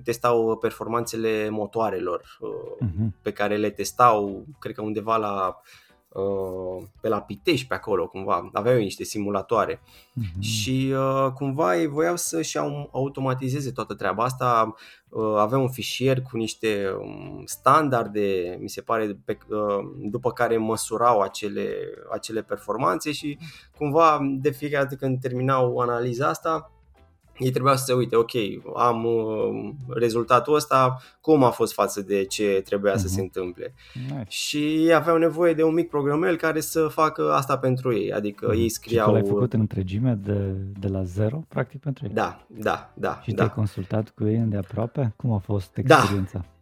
testau performanțele motoarelor uh, Mhm. pe care le testau, cred că undeva la uh, pe la Pitești pe acolo cumva, aveau ei niște simulatoare. Mhm. și uh, cumva ei voiau să-și au- automatizeze toată treaba asta, uh, aveau un fișier cu niște um, standarde, mi se pare, pe, uh, după care măsurau acele, acele performanțe și cumva de fiecare dată când terminau analiza asta, ei trebuia să se uite, ok, am uh, rezultatul ăsta, cum a fost față de ce trebuia să Mhm. se întâmple. Nice. Și ei aveau nevoie de un mic programel care să facă asta pentru ei, adică ei Mhm. Și scriau... tu l-ai făcut în întregime de, de la zero, practic, pentru ei? Da, da, da, Și te-ai da. consultat cu ei de aproape? Cum a fost Da.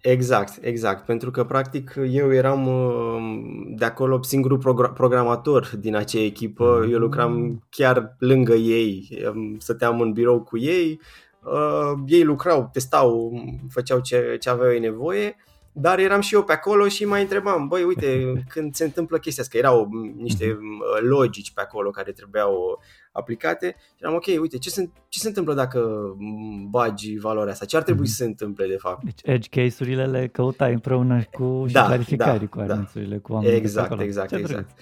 Experiența? Exact, exact, pentru că practic eu eram uh, de acolo singurul progr- programator din acea echipă, eu lucram chiar lângă ei, um, stăteam în birou cu ei, uh, ei lucrau, testau, făceau ce, ce aveau ei nevoie, dar eram și eu pe acolo și mai întrebam, băi, uite, când se întâmplă chestia asta, că erau m, niște uh, logici pe acolo care trebuiau aplicate și eram ok, uite, ce se, ce se întâmplă dacă m, bagi valoarea asta? Ce ar trebui Mhm. să se întâmple de fapt? Deci edge case-urile le căutai împreună cu și Da, clarificai da, requirements-urile cu oamenii de pe Exact, acolo. exact, Ce exact. drăguț.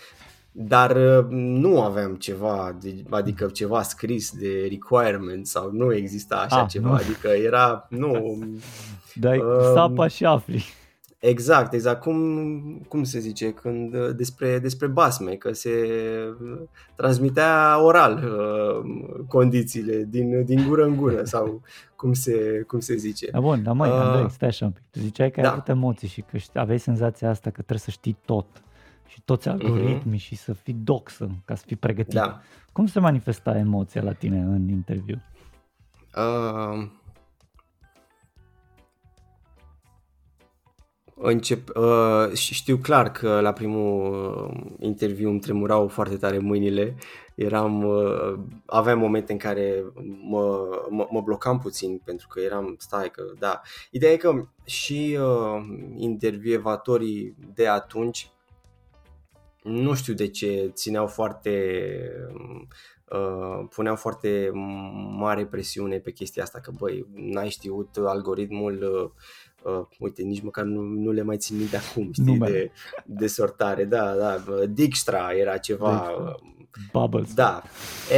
dar uh, nu aveam ceva, adică ceva scris de requirement sau nu exista așa ah, ceva, nu. adică era, nu... Dai uh, sapa și afli. Exact, exact. Cum, cum se zice când uh, despre, despre basme, că se uh, transmitea oral uh, condițiile din, din gură în gură sau cum se, cum se zice. Da, bun, dar mai uh, Andrei, stai așa un pic. Tu ziceai că da. ai avut emoții și că aveai senzația asta că trebuie să știi tot și toți mhm. algoritmii uh-huh. și să fii doxă ca să fii pregătit. Da. Cum se manifesta emoția la tine în interviu? Uh, Încep, uh, știu clar că la primul uh, interviu îmi tremurau foarte tare mâinile. Eram, uh, aveam momente în care mă, mă, mă blocam puțin pentru că eram, stai că, da. Ideea e că și uh, intervievatorii de atunci nu știu de ce țineau foarte uh, puneau foarte mare presiune pe chestia asta că băi, n-ai știut algoritmul uh, uh, uite, nici măcar nu, nu le mai țin minte acum, știi, de, de sortare, da, da, Dijkstra era ceva... Dijkstra. Bubbles. Da,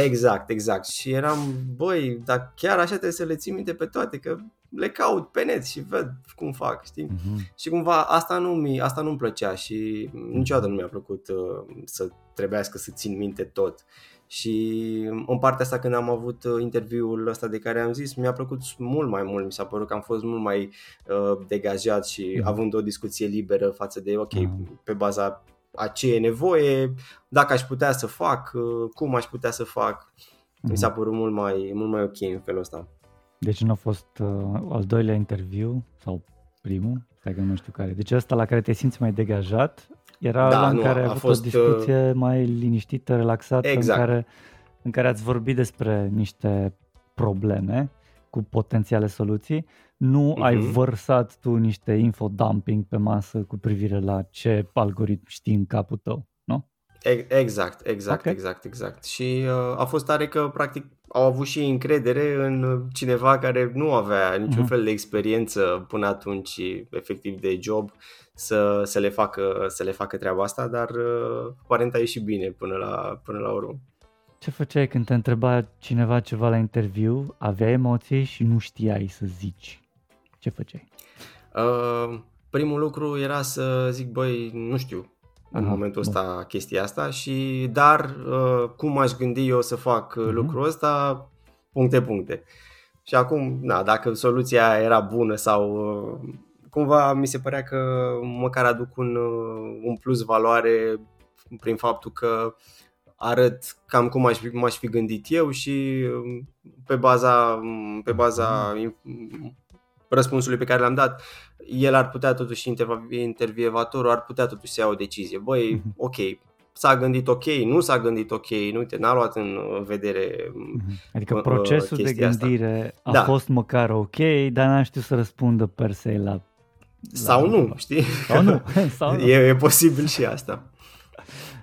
exact, exact. Și eram, băi, dar chiar așa trebuie să le țin minte pe toate, că le caut pe net și văd cum fac, știi? Uh-huh. Și cumva asta nu mi asta nu-mi plăcea și niciodată nu mi-a plăcut uh, să trebuiască să țin minte tot. Uh, și în partea asta când am avut uh, interviul ăsta de care am zis, mi-a plăcut mult mai mult, mi s-a părut că am fost mult mai uh, degajat și mm. având o discuție liberă față de, ok, mm. pe baza a ce e nevoie, dacă aș putea să fac, uh, cum aș putea să fac. Mm. Mi s-a părut mult mai, mult mai ok în felul ăsta. Deci nu a fost uh, al doilea interviu sau primul, stai că nu știu care. Deci ăsta la care te simți mai degajat era da, în nu, care a, a fost o discuție uh... mai liniștită, relaxată, exact. în, care, în care ați vorbit despre niște probleme cu potențiale soluții. Nu uh-huh. ai vărsat tu niște infodumping pe masă cu privire la ce algoritm știi în capul tău, nu? Exact, exact, okay. exact, exact. Și uh, a fost tare că, practic, au avut și încredere în cineva care nu avea niciun uh-huh. fel de experiență până atunci, efectiv, de job să, să, le, facă, să le facă treaba asta, dar uh, aparent a ieșit bine până la, până la urmă. Ce făceai când te întreba cineva ceva la interviu, aveai emoții și nu știai să zici? Ce făceai? Uh, primul lucru era să zic, băi, nu știu în Aha, momentul ăsta bun. chestia asta și dar uh, cum aș gândi eu să fac uh-huh. lucrul ăsta, puncte, puncte. Și acum, na, dacă soluția era bună sau uh, cumva mi se părea că măcar aduc un, uh, un plus valoare prin faptul că arăt cam cum aș, m-aș fi gândit eu și um, pe baza, pe baza mm. răspunsului pe care l-am dat, el ar putea totuși, intervievatorul ar putea totuși să ia o decizie. Băi, mm-hmm. ok, s-a gândit ok, nu s-a gândit ok, nu uite, n-a luat în vedere mm-hmm. Adică uh, procesul de gândire asta. a da. fost măcar ok, dar n-a știut să răspundă per se la sau nu, știi? Sau nu. Sau nu. E, e posibil și asta.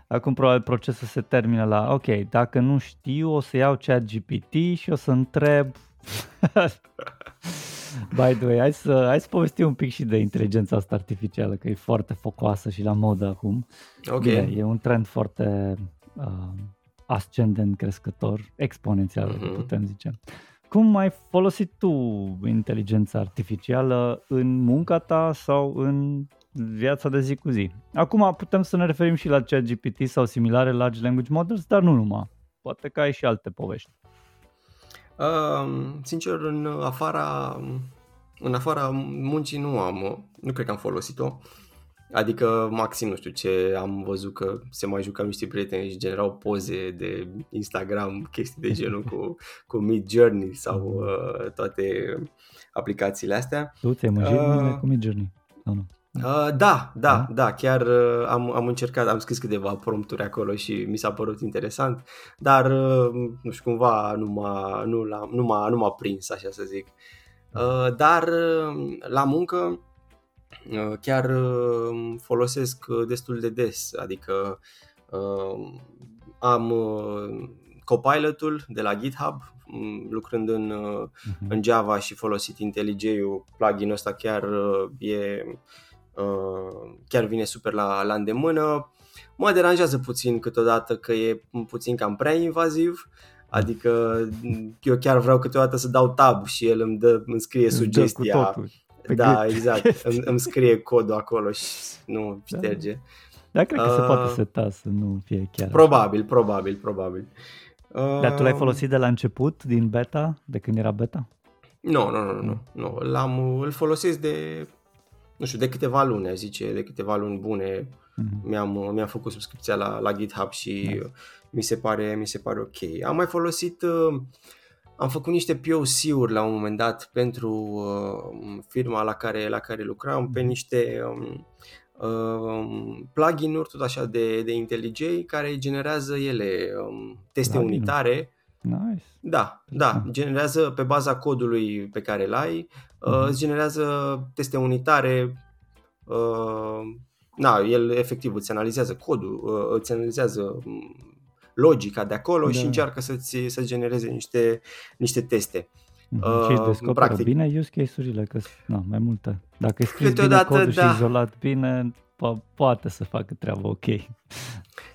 Acum probabil procesul se termină la, ok, dacă nu știu, o să iau chat GPT și o să întreb... By the way, hai să, hai să povestim un pic și de inteligența asta artificială, că e foarte focoasă și la modă acum. Ok. Bine, e un trend foarte uh, ascendent, crescător, exponențial, uh-huh. putem zice. Cum ai folosit tu inteligența artificială în munca ta sau în viața de zi cu zi? Acum putem să ne referim și la ChatGPT sau similare large language models, dar nu numai. Poate că ai și alte povești. Uh, sincer, în afara, în afara muncii nu am, nu cred că am folosit-o. Adică maxim, nu știu ce, am văzut că se mai jucau niște prieteni și generau poze de Instagram, chestii de genul cu, cu Mid Journey sau uh, toate aplicațiile astea. Tu ți-ai uh, cu Mid Journey? Sau nu? Uh, da, da, da, chiar uh, am, am încercat, am scris câteva prompturi acolo și mi s-a părut interesant, dar uh, nu știu, cumva nu m-a, nu, l-a, nu, m-a, nu m-a prins, așa să zic. Uh, dar uh, la muncă Uh, chiar uh, folosesc uh, destul de des, adică am Copilot-ul de la GitHub, mm, lucrând în, uh-huh. în Java și folosit IntelliJ-ul, plugin-ul ăsta chiar e chiar vine super la, la îndemână. Mă deranjează puțin câteodată că e puțin cam prea invaziv, adică eu chiar vreau câteodată să dau tab și el îmi, dă, îmi scrie sugestia. Da, exact. îmi, îmi scrie codul acolo și nu da. șterge. Da, cred că uh, se poate seta să nu fie chiar Probabil, așa. probabil, probabil. Uh, Dar tu l-ai folosit de la început, din beta, de când era beta? Nu, nu, nu, nu. nu. L-am, îl folosesc de, nu știu, de câteva luni, aș zice, de câteva luni bune. Mm-hmm. Mi-am, mi-am făcut subscripția la, la GitHub și nice. mi, se pare, mi se pare ok. Am mai folosit, uh, am făcut niște POC-uri la un moment dat pentru uh, firma la care, la care lucram, pe mhm. niște um, uh, plugin-uri tot așa de, de IntelliJ care generează ele um, teste plugin unitare Nice. Da, da, generează pe baza codului pe care îl ai, uh-huh. îți generează teste unitare, uh, na, el efectiv îți analizează codul, uh, îți analizează mm, logica de acolo da. și încearcă să-ți, să genereze niște, niște teste. Uh, și descoperă practic. bine use case-urile, că na, mai multe. Dacă scrii bine codul da. și izolat bine, po- poate să facă treaba ok.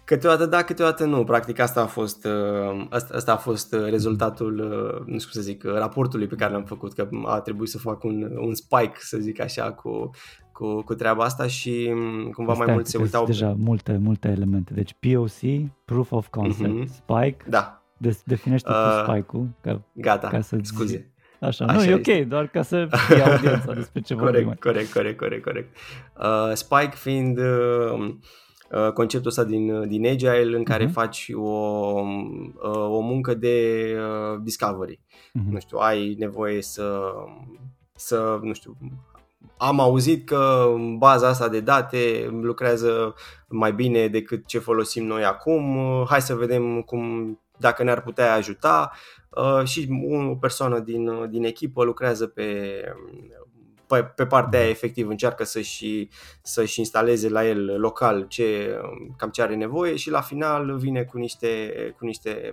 Câteodată da, câteodată nu. Practic asta a fost, uh, asta, asta a fost uh, rezultatul, uh, nu știu să zic, raportului pe care l-am făcut, că a trebuit să fac un, un spike, să zic așa, cu, cu, cu treaba asta și mm, cumva Stai, mai mulți se uitau. Deja multe, multe elemente. Deci POC, Proof of Concept, uh-huh. Spike. Da. De- definește uh, tu Spike-ul. Ca, gata, ca să scuze. Așa, Așa nu, e ok, doar ca să fie audiența despre ce corect, vorbim. Corect, corect, corect, corect. Uh, Spike fiind uh, Uh, conceptul ăsta din, uh, din Agile în care uh-huh. faci o, uh, o muncă de discovery. Uh-huh. Nu știu, ai nevoie să, să, nu știu, am auzit că baza asta de date lucrează mai bine decât ce folosim noi acum. Hai să vedem cum, dacă ne-ar putea ajuta. și o persoană din, din echipă lucrează pe pe, pe partea aia efectiv încearcă să-și, să-și instaleze la el local ce, cam ce are nevoie și la final vine cu niște, cu niște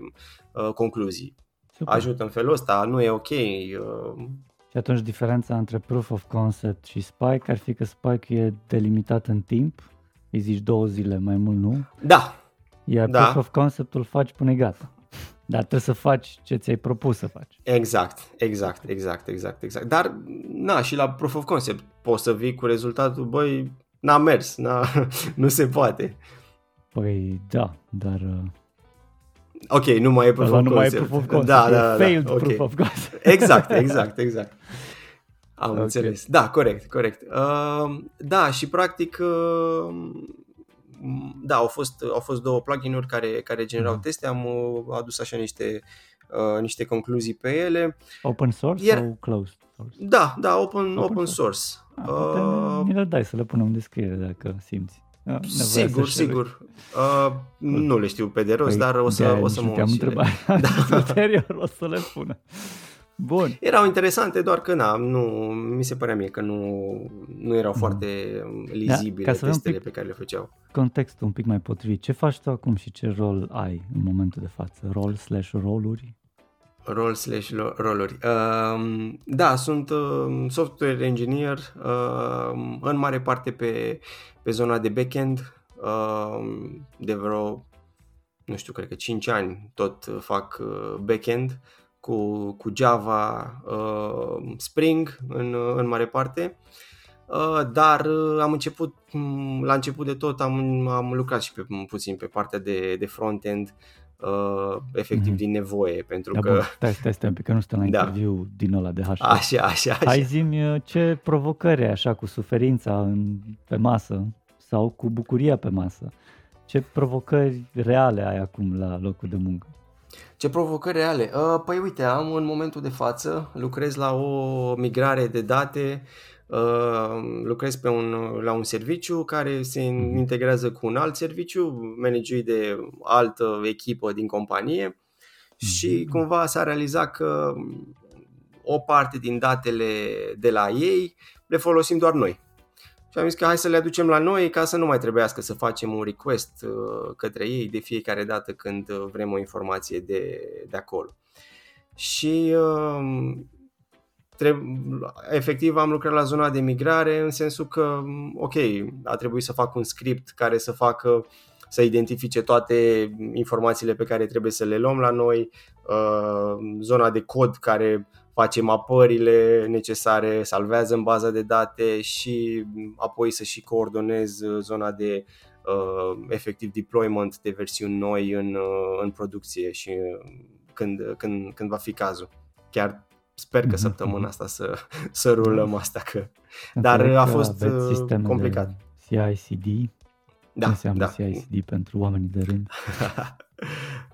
uh, concluzii. Super. Ajută în felul ăsta, nu e ok. Uh, și atunci diferența între Proof of Concept și Spike ar fi că Spike e delimitat în timp, îi zici două zile, mai mult nu? Da. Iar da. Proof of Concept îl faci până gata. Dar trebuie să faci ce ți-ai propus să faci. Exact, exact, exact, exact, exact. Dar, na, și la proof of concept poți să vii cu rezultatul, băi, n-a mers, n-a, nu se poate. Păi, da, dar... Uh... Ok, nu mai e proof of nu concept. Mai e proof of concept. Da, da, da. Failed okay. proof of concept. Exact, exact, exact. Am okay. înțeles. Da, corect, corect. Uh, da, și practic uh, da, au fost, au fost două plugin-uri care, care generau mm-hmm. teste, am uh, adus așa niște, uh, niște concluzii pe ele. Open source Iar, sau closed source? Da, da, open, open, open source. source. Ah, uh, ne le dai să le punem în descriere dacă simți. Ah, sigur, sigur. Uh, nu le știu pe de rost, păi, dar o să, o să mă te-am întrebat. Da. Ulterior o să le pună. Bun. Erau interesante, doar că na, nu, mi se părea mie că nu, nu erau mm. foarte lizibile da, testele pe care le făceau. Contextul un pic mai potrivit. Ce faci tu acum și ce rol ai în momentul de față? Rol slash roluri? Rol slash roluri. Uh, da, sunt uh, software engineer uh, în mare parte pe, pe zona de backend. Uh, de vreo, nu știu, cred că 5 ani tot fac uh, backend cu, cu Java, uh, Spring în, în mare parte. Uh, dar uh, am început, mm, la început de tot am, am lucrat și pe, puțin pe partea de, de front-end, uh, efectiv mm-hmm. din nevoie, pentru da, că... Bun, stai, stai, stai, că nu stăm la da. interviu din ăla de HR. Așa, așa, așa. Hai zi-mi uh, ce provocări așa cu suferința în, pe masă sau cu bucuria pe masă. Ce provocări reale ai acum la locul de muncă? Ce provocări reale? Uh, păi uite, am în momentul de față, lucrez la o migrare de date, uh, lucrez pe un, la un serviciu care se mhm. integrează cu un alt serviciu, managuit de altă echipă din companie și mhm. cumva s-a realizat că o parte din datele de la ei le folosim doar noi. Și am zis că hai să le aducem la noi ca să nu mai trebuiască să facem un request uh, către ei de fiecare dată când uh, vrem o informație de, de acolo. Și uh, efectiv am lucrat la zona de migrare în sensul că, ok, a trebuit să fac un script care să facă să identifice toate informațiile pe care trebuie să le luăm la noi, uh, zona de cod care face mapările necesare, salvează în baza de date și apoi să și coordonez zona de uh, efectiv deployment de versiuni noi în, uh, în producție și uh, când, când, când va fi cazul. Chiar sper că mhm, săptămâna mhm. asta să, să rulăm asta, că... dar a fost uh, complicat. CI/CD? Da, înseamnă da. CI/CD pentru oamenii de rând?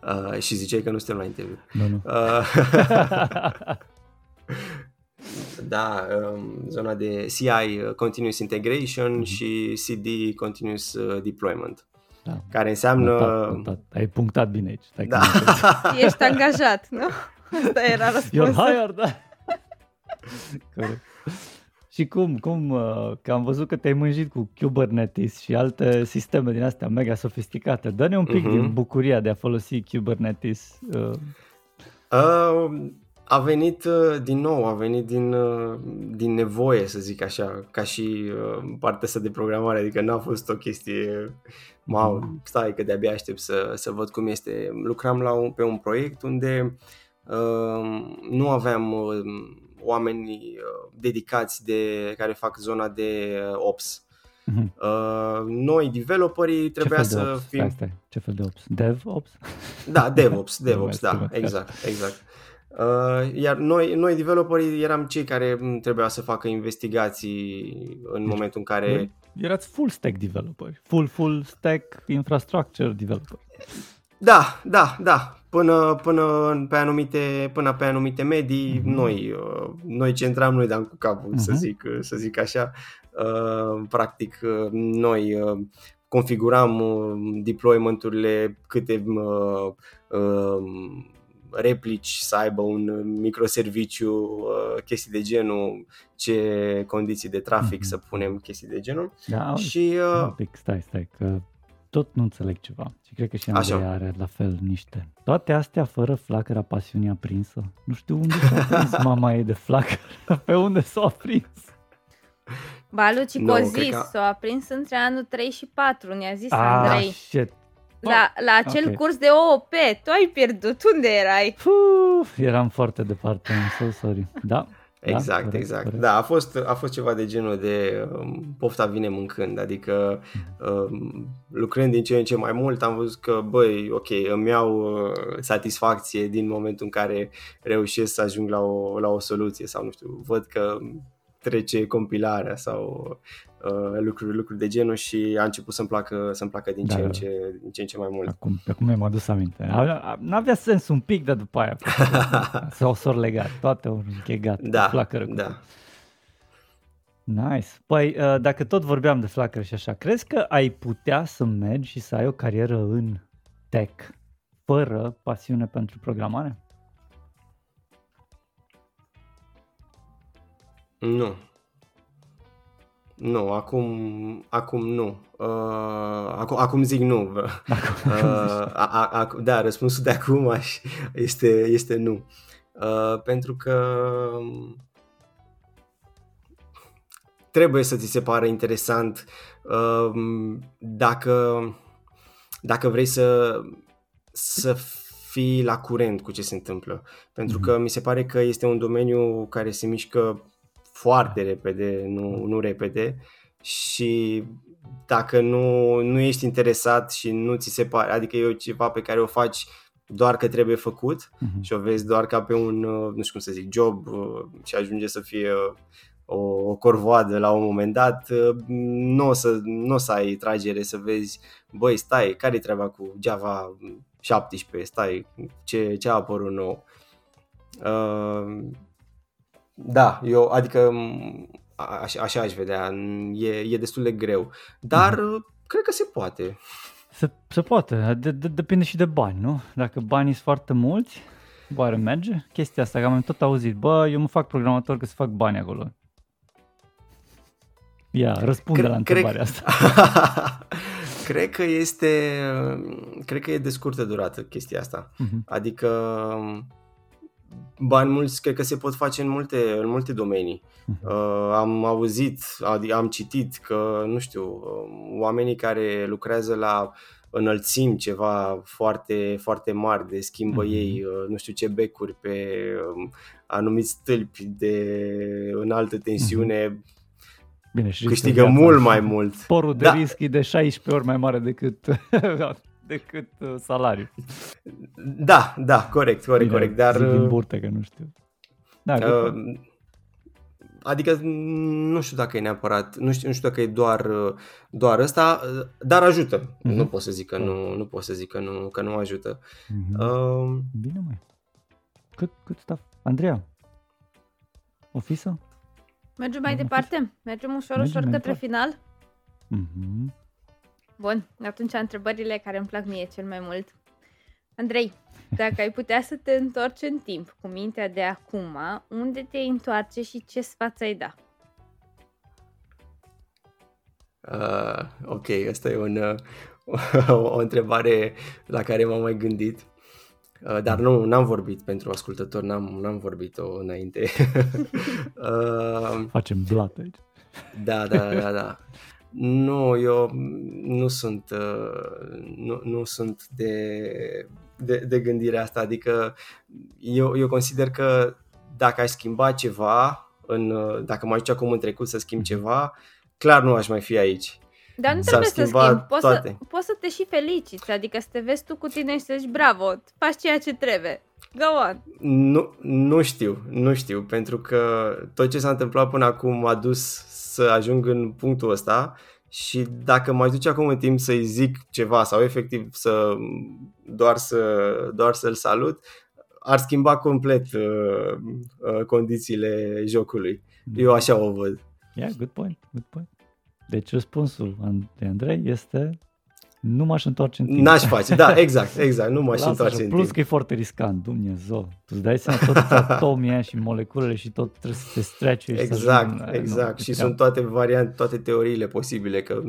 uh, și ziceai că nu suntem la interviu. Nu, nu. Uh, da, um, zona de CI, uh, Continuous Integration mm-hmm. și CD, Continuous uh, Deployment. Da. Care înseamnă... Notat, notat. Ai punctat bine aici. Stai da. Ești angajat, nu? Asta era răspunsul. You're hired, da. Corect. Și cum, cum, uh, că am văzut că te-ai mânjit cu Kubernetes și alte sisteme din astea mega sofisticate. Dă-ne un pic uh-huh. din bucuria de a folosi Kubernetes. Uh. Uh, a venit uh, din nou, a venit din, uh, din nevoie, să zic așa, ca și uh, partea asta de programare, adică n-a fost o chestie, mau, mhm. stai că de-abia aștept să, să văd cum este. Lucram la un, pe un proiect unde uh, nu aveam uh, oameni uh, dedicați de care fac zona de ops. Uh-huh. Uh, noi, developerii, trebuia să de fim... Stai, stai. Ce fel de ops? DevOps? Da, DevOps, DevOps, da, exact, exact. Uh, iar noi, noi developerii eram cei care trebuia să facă investigații în deci, momentul în care... Erați full stack developer, full, full stack infrastructure developer. Da, da, da. Până, până, pe anumite, până pe anumite medii, mm-hmm. noi, uh, noi centram, noi dam cu capul, mm-hmm. să, zic, să zic așa. Uh, practic, noi configuram deployment-urile, câte replici să aibă un microserviciu, uh, chestii de genul, ce condiții de trafic mm-hmm. să punem, chestii de genul. Da, și, uh, un pic, stai, stai, că tot nu înțeleg ceva și cred că și Andrei are la fel niște. Toate astea fără flacăra pasiunii aprinsă. Nu știu unde s-a prins mama ei de flacără, pe unde s-a aprins. Baluci no, Cozis că... s-a aprins între anul 3 și 4, ne-a zis ah, Andrei. Shit. La, la acel okay. curs de OOP, tu ai pierdut, unde erai? Uf, eram foarte departe, I'm so sorry. Da, Exact, da, corect, exact. Corect. Da, a fost, a fost ceva de genul de um, pofta vine mâncând, adică um, lucrând din ce în ce mai mult am văzut că, băi, ok, îmi iau uh, satisfacție din momentul în care reușesc să ajung la o, la o soluție sau nu știu, văd că trece compilarea sau uh, lucruri, lucruri de genul și a început să-mi placă, să-mi placă din, da, ce, în ce, din ce în ce mai mult. Acum, acum mi-am adus aminte. N-avea sens un pic, dar după aia s-au s legat, toate au închegat. Da, flacără da. Nice. Păi, uh, dacă tot vorbeam de flacără și așa, crezi că ai putea să mergi și să ai o carieră în tech fără pasiune pentru programare? Nu. Nu, acum, acum nu. Uh, acum, acum zic nu. Acum, uh, a, a, a, da, răspunsul de acum este, este nu. Uh, pentru că trebuie să ți se pară interesant uh, dacă, dacă vrei să, să fii la curent cu ce se întâmplă. Pentru mm-hmm. că mi se pare că este un domeniu care se mișcă foarte repede, nu, nu repede și dacă nu, nu ești interesat și nu ți se pare, adică e ceva pe care o faci doar că trebuie făcut uh-huh. și o vezi doar ca pe un, uh, nu știu cum să zic, job uh, și ajunge să fie uh, o, o corvoadă la un moment dat, nu o să, n-o să ai tragere să vezi, băi, stai, care e treaba cu Java 17, stai, ce, ce a apărut nou? Uh, da, eu, adică așa, așa aș vedea, e, e destul de greu, dar mm-hmm. cred că se poate. Se, se poate, de, de, depinde și de bani, nu? Dacă banii sunt foarte mulți, oare merge? Chestia asta, că am tot auzit, bă, eu mă fac programator că să fac bani acolo. Ia, răspunde cred, la întrebarea cred, asta. cred că este, cred că e de scurtă durată chestia asta. Uh-huh. Adică bani mulți cred că se pot face în multe, în multe domenii. Mhm. Uh, am auzit, am citit că, nu știu, uh, oamenii care lucrează la înălțimi ceva foarte, foarte mari, de schimbă mm-hmm. ei uh, nu știu ce becuri pe um, anumiți stâlpi de înaltă tensiune, mm-hmm. Bine, și câștigă mult mai mult. Sporul de da. risc e de 16 ori mai mare decât decât uh, salariu. Da, da, corect, corect, Bine, corect. Dar, din uh, burte, că nu știu. Da, uh, adică nu știu dacă e neapărat, nu știu, nu știu dacă e doar, uh, doar ăsta, dar ajută. Mm-hmm. Nu pot să zic că nu, nu pot să zic că nu, că nu ajută. Mm-hmm. Uh, Bine, mai. Cât, cât sta? Andreea, o fi să? Mergem mai departe? Mergem ușor, Mergem ușor către departe. final? Mm-hmm. Bun, atunci întrebările care îmi plac mie cel mai mult. Andrei, dacă ai putea să te întorci în timp cu mintea de acum, unde te întoarce și ce sfat ai da? Uh, ok, asta e un, uh, o, o întrebare la care m-am mai gândit. Uh, dar nu, n-am vorbit pentru ascultător, n-am, n-am vorbit-o înainte. uh, Facem blat aici. Da, da, da, da. Nu, eu nu sunt, uh, nu, nu sunt de, de, de gândirea asta, adică eu, eu consider că dacă aș schimba ceva, în, uh, dacă mă ajunge acum în trecut să schimb ceva, clar nu aș mai fi aici. Dar nu trebuie să schimbi, poți să, poți să te și feliciți, adică să te vezi tu cu tine și să zici bravo, faci ceea ce trebuie. Go on. Nu, nu știu, nu știu, pentru că tot ce s-a întâmplat până acum m-a dus să ajung în punctul ăsta și dacă mă duce acum în timp să-i zic ceva sau efectiv să doar, să, doar să-l salut, ar schimba complet uh, uh, condițiile jocului. Eu așa o văd. Yeah, good point, good point. Deci răspunsul de Andrei este nu m-aș întoarce în timp. N-aș face, da, exact, exact, nu m-aș întoarce în Plus timp. că e foarte riscant, Dumnezeu. Tu îți dai seama tot atomii și moleculele și tot trebuie să te strece. Exact, să ajung, exact. Nu, și sunt toate variante, toate teoriile posibile, că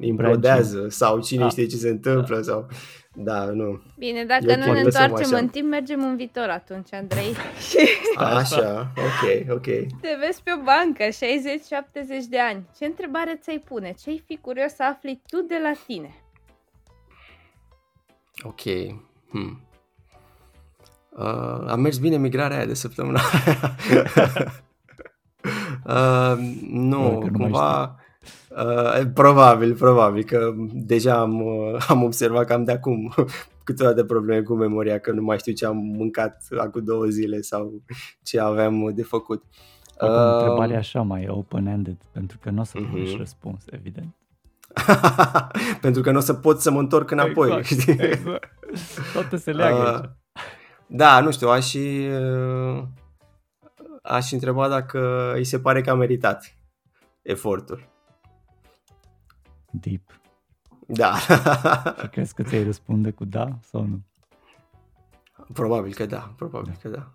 implodează sau cine ah. știe ce se întâmplă da. sau... Da, nu. Bine, dacă Eu nu ne întoarcem în timp, mergem în viitor atunci, Andrei. Așa, ok, ok. Te vezi pe o bancă, 60-70 de ani. Ce întrebare ți-ai pune? Ce-ai fi curios să afli tu de la tine? Ok. Hmm. Uh, a mers bine migrarea aia de săptămâna uh, Nu, nu cumva... Uh, probabil, probabil că deja am, uh, am observat că am de acum câteodată probleme cu memoria, că nu mai știu ce am mâncat acum două zile sau ce aveam de făcut. uh, întrebarea așa mai open-ended, pentru că nu o să uh-huh. răspuns, evident. Pentru că nu o să pot să mă întorc înapoi. Exact, știi? exact. Toate se leagă uh, aici. Da, nu știu, aș și, uh, aș întreba dacă îi se pare că a meritat efortul. Deep. Da. și crezi că ți-ai răspunde cu da sau nu? Probabil că da, probabil da. că da.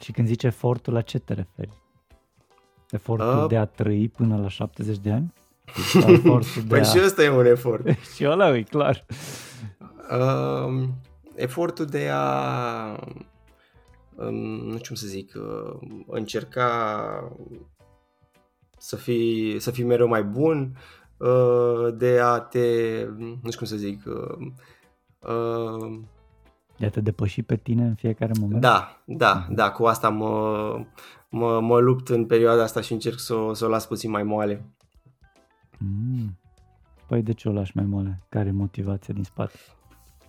Și când zici efortul, la ce te referi? Efortul uh, de a trăi până la 70 de ani? Păi a... și ăsta e un efort. și ăla e clar. Uh, efortul de a, um, nu știu cum să zic, uh, încerca să fii, să fii mereu mai bun, uh, de a te, nu știu cum să zic, uh, uh, de a te depăși pe tine în fiecare moment? Da, da, da, cu asta mă, mă, mă lupt în perioada asta și încerc să o, să o las puțin mai moale. Mm. Păi de ce o lași mai moale? Care e motivația din spate?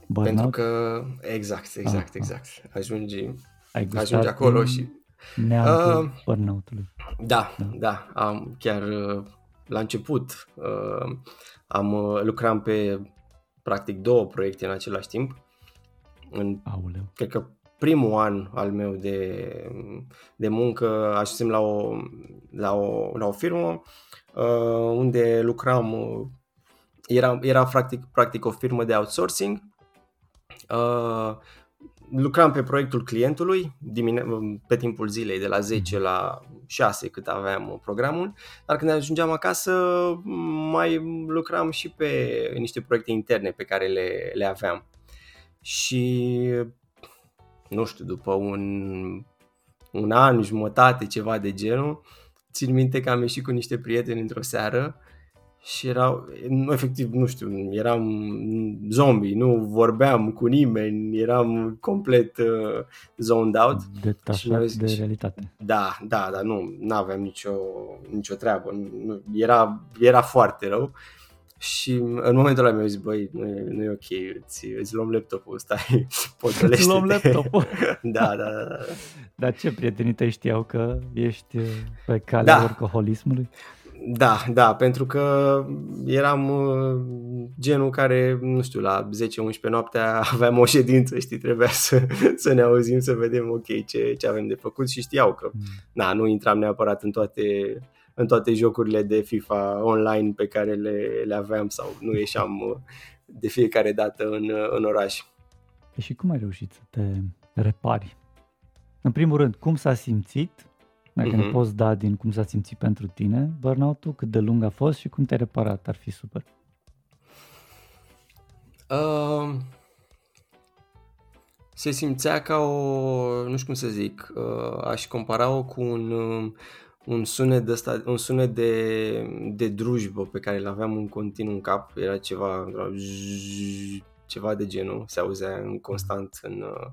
Burnout? Pentru că, exact, exact, ah, exact. Ajungi, Ai ajungi acolo și... Neamul uh, burnout-ului. Da, da, da. Am, chiar uh, la început uh, am uh, lucram pe practic două proiecte în același timp. În, Auleu. Cred că primul an al meu de, de muncă ajunsem la o, la o, la o firmă uh, unde lucram, uh, era, era practic, practic o firmă de outsourcing. Uh, lucram pe proiectul clientului dimine- pe timpul zilei de la 10 la 6 cât aveam programul, dar când ajungeam acasă mai lucram și pe niște proiecte interne pe care le, le aveam. Și nu știu, după un, un an, jumătate, ceva de genul, țin minte că am ieșit cu niște prieteni într-o seară și erau, efectiv, nu știu, eram zombie, nu vorbeam cu nimeni, eram complet uh, zoned out. Detașat de zis, realitate. Da, da, dar nu aveam nicio, nicio treabă, nu, era, era foarte rău. Și în momentul ăla mi-au zis, băi, nu e, nu e ok, îți, îți luăm laptopul ăsta, potolește Îți luăm laptopul? da, da, da, da. Dar ce, prietenii tăi știau că ești pe calea da. alcoholismului? Da, da, pentru că eram uh, genul care, nu știu, la 10-11 noaptea aveam o ședință, știi, trebuia să, să ne auzim, să vedem, ok, ce, ce avem de făcut și știau că, mm. na, nu intram neapărat în toate, în toate jocurile de FIFA online pe care le, le aveam sau nu ieșeam uh, de fiecare dată în, în oraș. Și cum ai reușit să te repari? În primul rând, cum s-a simțit dacă uh-huh. ne mhm. poți da din cum s-a simțit pentru tine burnout-ul, cât de lung a fost și cum te-ai reparat, ar fi super. Uh, se simțea ca o, nu știu cum să zic, uh, aș compara-o cu un, uh, un sunet, de ăsta, un sunet de, de drujbă pe care îl aveam în continuu în cap, era ceva, ceva de genul, se auzea în constant în, uh,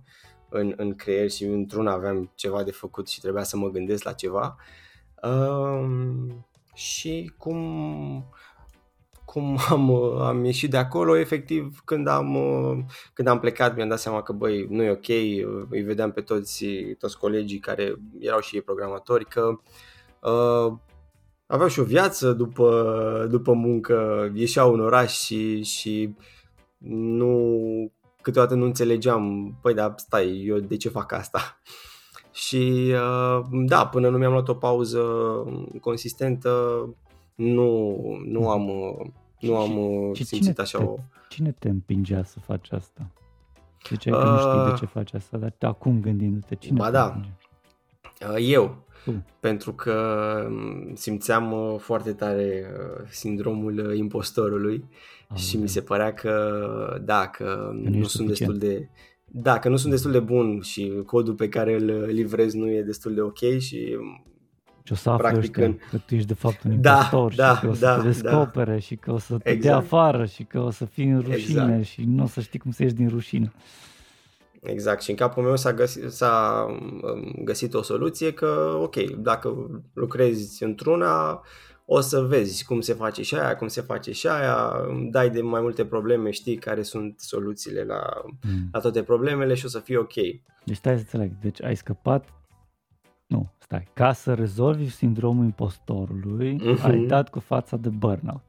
în, în creier și într-una aveam ceva de făcut și trebuia să mă gândesc la ceva. Um, și cum, cum am, am ieșit de acolo, efectiv, când am, când am plecat, mi-am dat seama că, băi, nu e ok, îi vedeam pe toți, toți colegii care erau și ei programatori, că uh, aveau și o viață după, după muncă, ieșeau în oraș și, și nu câteodată nu înțelegeam, păi da, stai, eu de ce fac asta? Și uh, da, până nu mi-am luat o pauză consistentă, nu, nu am, nu am și, simțit cine așa te, o... Cine te împingea să faci asta? Ziceai că uh, nu știi de uh, ce faci asta, dar acum gândindu-te, cine ba te da, uh, eu, uh. pentru că simțeam foarte tare sindromul impostorului am și mi se părea că, da, că nu, nu sunt suficient. destul de... Da, că nu sunt destul de bun și codul pe care îl livrez nu e destul de ok și și o să afle Practic, ăștia că tu ești de fapt un da, impostor da, și că o să da, te descopere da. și că o să te exact. dea afară și că o să fii în rușine exact. și nu o să știi cum să ieși din rușine. Exact, și în capul meu s-a găsit, s-a um, găsit o soluție că, ok, dacă lucrezi într-una, o să vezi cum se face și aia, cum se face și aia, dai de mai multe probleme, știi care sunt soluțiile la, mm. la toate problemele și o să fie ok. Deci stai să înțeleg, deci ai scăpat, nu, stai, ca să rezolvi sindromul impostorului, mm-hmm. ai dat cu fața de burnout.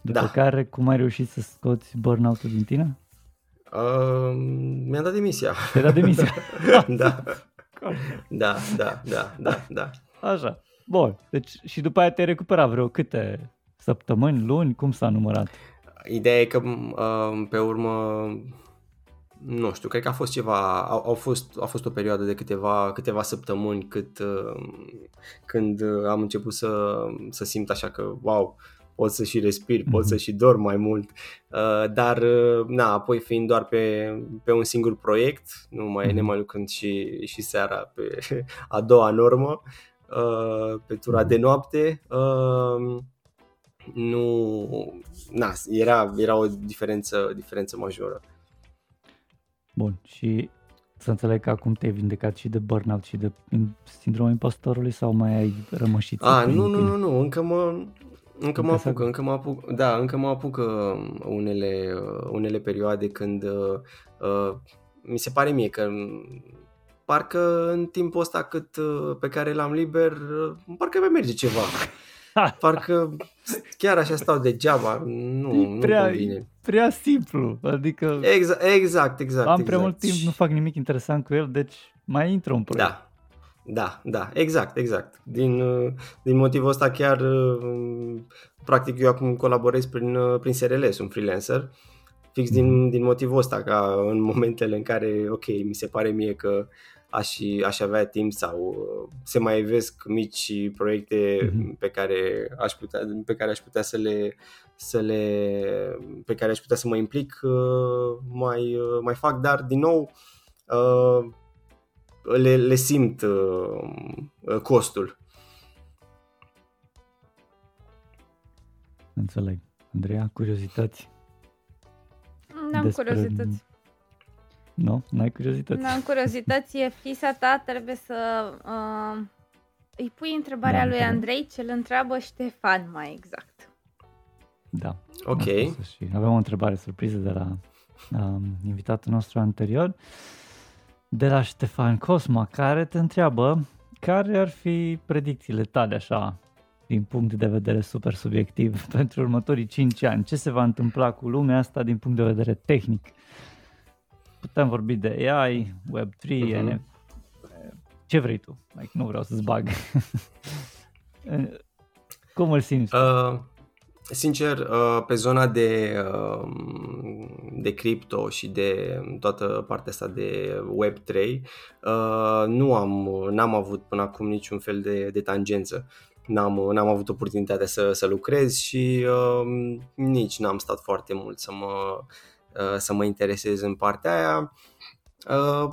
După da. care, cum ai reușit să scoți burnout-ul din tine? Uh, mi-am dat demisia. Te-ai dat demisia? da. da, da, da, da, da. Așa. Bun, deci și după aia te-ai recuperat vreo câte săptămâni, luni, cum s-a numărat? Ideea e că uh, pe urmă, nu știu, cred că a fost ceva, au, au fost, a fost o perioadă de câteva, câteva săptămâni cât, uh, când am început să, să simt așa că, wow, pot să și respir, mm-hmm. pot să și dorm mai mult, uh, dar na, apoi fiind doar pe, pe un singur proiect, nu mai mm-hmm. nemai lucrând și, și seara pe a doua normă, Uh, pe tura de noapte. Uh, nu, na, era, era o diferență, diferență majoră. Bun, și să înțeleg că acum te-ai vindecat și de burnout și de sindromul impostorului sau mai ai rămășit? A, nu, nu, nu, nu, încă mă, încă mă apuc, încă mă apuc, da, încă mă apuc unele, unele perioade când uh, uh, mi se pare mie că parcă în timpul ăsta cât uh, pe care l-am liber, uh, parcă mai merge ceva. Parcă chiar așa stau degeaba, nu, prea, nu convine. prea simplu, adică exact, exact, exact. Am exact. prea mult timp, nu fac nimic interesant cu el, deci mai intră un proiect. Da, da, da, exact, exact. Din, uh, din motivul ăsta chiar, practic eu acum colaborez prin, prin SRL, sunt freelancer, fix din, mhm. din motivul ăsta, ca în momentele în care, ok, mi se pare mie că aș, aș avea timp sau uh, se mai vesc mici proiecte mm-hmm. pe care aș putea, pe care aș putea să le, să le pe care aș putea să mă implic uh, mai, uh, mai fac, dar din nou le, le simt costul. Înțeleg. Andreea, curiozități? N-am despre... curiozități. Nu? N-ai curiozități? N-am curiozități. E fisa ta, trebuie să uh, îi pui întrebarea da, lui Andrei ce îl întreabă Ștefan mai exact. Da. Ok. Și avem o întrebare surpriză de la um, invitatul nostru anterior, de la Ștefan Cosma, care te întreabă care ar fi predicțiile tale așa din punct de vedere super subiectiv pentru următorii 5 ani? Ce se va întâmpla cu lumea asta din punct de vedere tehnic? Putem vorbi de AI, Web3, uh-huh. Mhm. NFT, ce vrei tu? Like, nu vreau să-ți bag. Cum îl simți? Uh, sincer, uh, pe zona de, uh, de cripto și de toată partea asta de Web3, uh, nu am, n-am avut până acum niciun fel de, de tangență n-am, n-am avut oportunitatea să, să lucrez și uh, nici n-am stat foarte mult să mă, uh, să mă interesez în partea aia. Uh,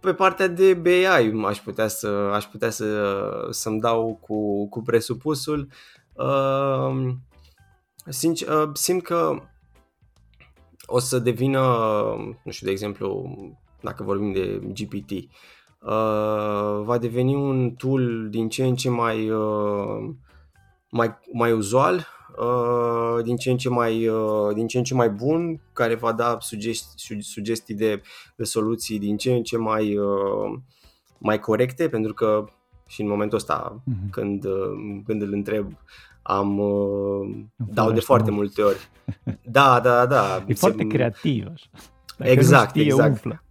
pe partea de BI aș putea să, aș putea să, să-mi dau cu, cu presupusul. Uh, sincer, uh, simt că o să devină, nu știu, de exemplu, dacă vorbim de GPT, uh, va deveni un tool din ce în ce mai, uh, mai, mai uzual, uh, din, ce în ce mai, uh, din ce în ce mai bun, care va da sugestii, sugestii de, de soluții din ce în ce mai, uh, mai corecte, pentru că și în momentul ăsta, uh-huh. când, uh, când îl întreb, am uh, dau de foarte multe ori. Da, da, da. E Se... foarte creativ așa. Dacă exact, știe, exact. Umflă.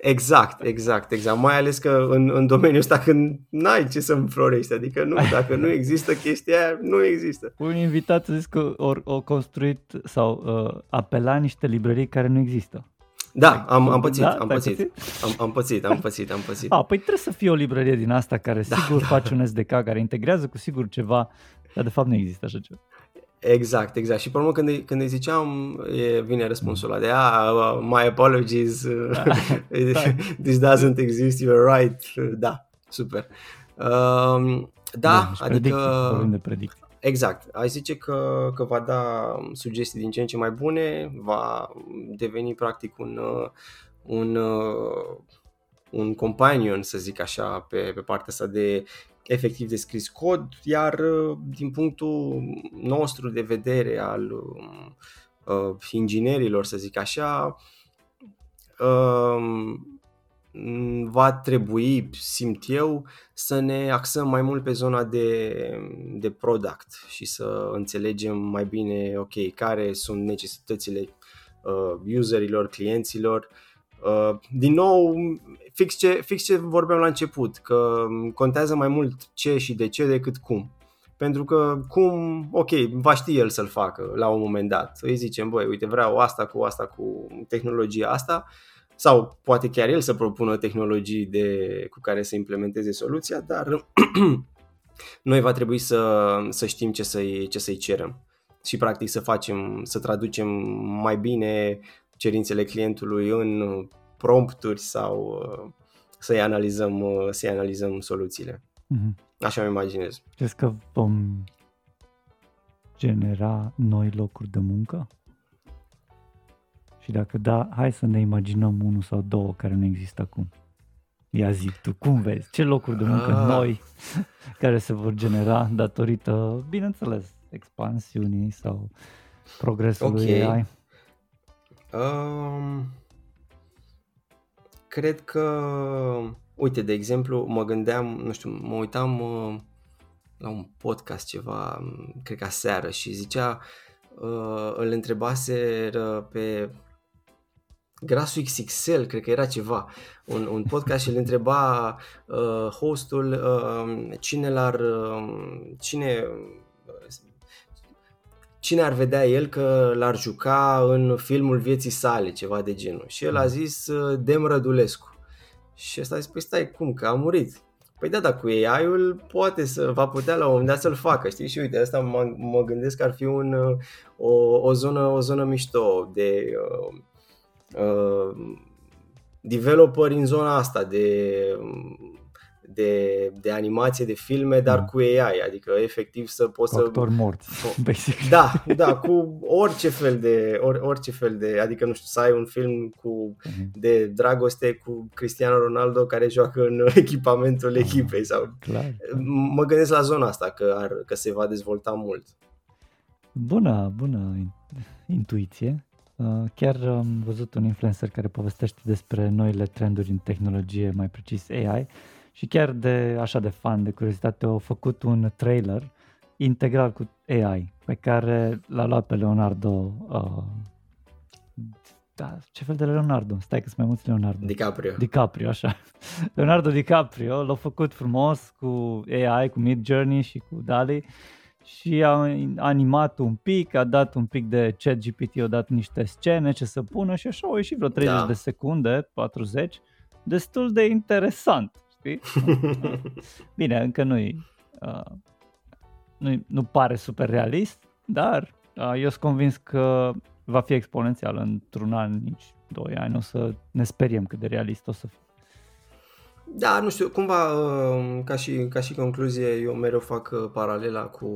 Exact, exact, exact. Mai ales că în, în domeniul ăsta când n-ai ce să înflorești, adică nu, dacă nu există chestia aia, nu există. Un invitat a zis că o construit sau uh, apela niște librării care nu există. Da, am, am pățit, da, am pățit. pățit. Am, am pățit, am pățit, am pățit. A, păi trebuie să fie o librărie din asta care da, sigur da. face un SDK, care integrează cu sigur ceva, dar de fapt nu există așa ceva. Exact, exact. Și pe urmă când, îi, când îi ziceam, e, vine răspunsul ăla de ah, uh, my apologies, da. this doesn't exist, you're right. Da, super. Uh, da, da adică... de predicții. Exact. Ai zice că, că va da sugestii din ce în ce mai bune, va deveni practic un, uh, un, uh, un companion, să zic așa, pe, pe partea asta de efectiv de scris cod, iar uh, din punctul nostru de vedere al uh, inginerilor, să zic așa, uh, va trebui, simt eu, să ne axăm mai mult pe zona de, de product și să înțelegem mai bine, ok, care sunt necesitățile uh, userilor, clienților. Uh, din nou, fix ce, fix ce vorbeam la început, că contează mai mult ce și de ce decât cum. Pentru că cum, ok, va ști el să-l facă la un moment dat. Îi zicem, băi, uite, vreau asta cu asta, cu tehnologia asta, sau poate chiar el să propună tehnologii de, cu care să implementeze soluția, dar noi va trebui să, să știm ce să-i, ce să-i cerem și practic să facem, să traducem mai bine cerințele clientului în prompturi sau uh, să-i analizăm, uh, să-i analizăm soluțiile. Mm-hmm. Așa îmi imaginez. Crezi că vom genera noi locuri de muncă? Și dacă da, hai să ne imaginăm unul sau două care nu există acum. Ia zi tu, cum vezi? Ce locuri de muncă ah. noi care se vor genera datorită, bineînțeles, expansiunii sau progresului okay. AI? Um, cred că, uite, de exemplu, mă gândeam, nu știu, mă uitam uh, la un podcast ceva, cred că seară și zicea, uh, îl întrebase pe Grasul XXL, cred că era ceva, un, un podcast și îl întreba uh, hostul uh, cine l-ar, uh, cine cine ar vedea el că l-ar juca în filmul vieții sale, ceva de genul. Și el a mm. zis uh, Dem Rădulescu. Și ăsta a zis, păi stai, cum, că a murit. Păi da, dar cu AI-ul poate să, va putea la un moment dat să-l facă, știi? Și uite, asta mă, mă gândesc că ar fi un, uh, o, o, zonă, o zonă mișto de uh, uh, developeri în zona asta, de de, de animație, de filme, dar Da. cu AI, adică efectiv să poți Cu să... actori morți, fo- basic. Da, da, cu orice fel de, or, orice fel de, adică nu știu, să ai un film cu Mhm, de dragoste cu Cristiano Ronaldo care joacă în echipamentul Ah. echipei sau Clar. mă gândesc la zona asta că, ar, că se va dezvolta mult. Bună, bună in- intuiție. Uh, Chiar am văzut un influencer care povestește despre noile trenduri în tehnologie, mai precis AI, și chiar de așa de fan, de curiozitate, au făcut un trailer integral cu AI, pe care l-a luat pe Leonardo. Uh, da, ce fel de Leonardo? Stai că sunt mai mulți Leonardo. DiCaprio. DiCaprio, așa. Leonardo DiCaprio l-a făcut frumos cu AI, cu Mid Journey și cu DALI și a animat un pic, a dat un pic de chat GPT, a dat niște scene ce să pună și așa au ieșit vreo 30 Da. de secunde, 40, destul de interesant, știi? Bine, încă nu-i, uh, nu nu pare super realist, dar uh, eu sunt convins că va fi exponențial într-un an, nici doi ani, o să ne speriem cât de realist o să fie. Da, nu știu, cumva uh, ca și, ca și concluzie eu mereu fac uh, paralela cu,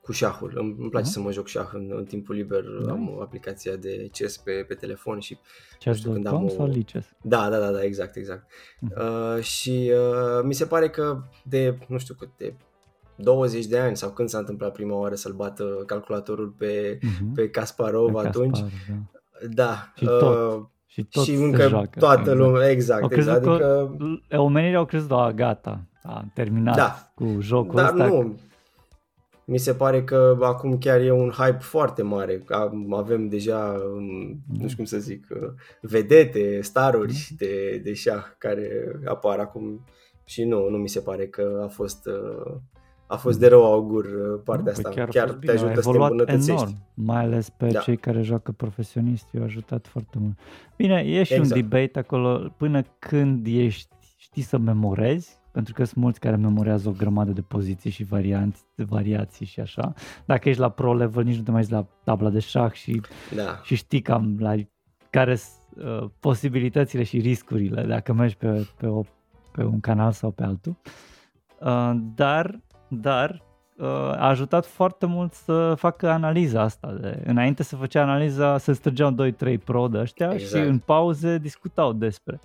cu șahul. Îmi, îmi place Mhm. să mă joc șah în, în timpul liber, Da. am o aplicație de chess pe, pe telefon și Chess.com când am o- sau Lices? Da, da, da, da, exact, exact. Mhm. Uh, și uh, mi se pare că de, nu știu cât, de 20 de ani sau când s-a întâmplat prima oară să-l bată calculatorul pe, Mhm. pe Kasparov Pe atunci. Caspar, da. Da. Și tot uh, Și tot și se încă joacă. toată exact. lumea, Au exact, crezut exact. că Adică, omenirii au crezut, da, gata, am terminat Da. cu jocul dar ăsta. nu, mi se pare că acum chiar e un hype foarte mare. Am- Avem deja, um, nu știu cum să zic, uh, vedete, staruri de, de șah care apar acum și nu, nu mi se pare că a fost, uh, a fost de rău augur uh, partea Nu, păi asta. chiar, a Chiar fost te bine, a ajută să te evoluat îmbunătățești. enorm, mai ales pe Da. cei care joacă profesioniști, i-a ajutat foarte mult. Bine, e și Exact. un debate acolo, până când ești, știi să memorezi, pentru că sunt mulți care memorează o grămadă de poziții și varianți, variații și așa. Dacă ești la pro level, nici nu te mai ești la tabla de șah și Da. și știi cam la care sunt uh, posibilitățile și riscurile dacă mergi pe, pe, o, pe un canal sau pe altul. Uh, dar, dar uh, a ajutat foarte mult să facă analiza asta. De, înainte să făcea analiza, se străgeau 2-3 pro de ăștia Exact. și în pauze discutau despre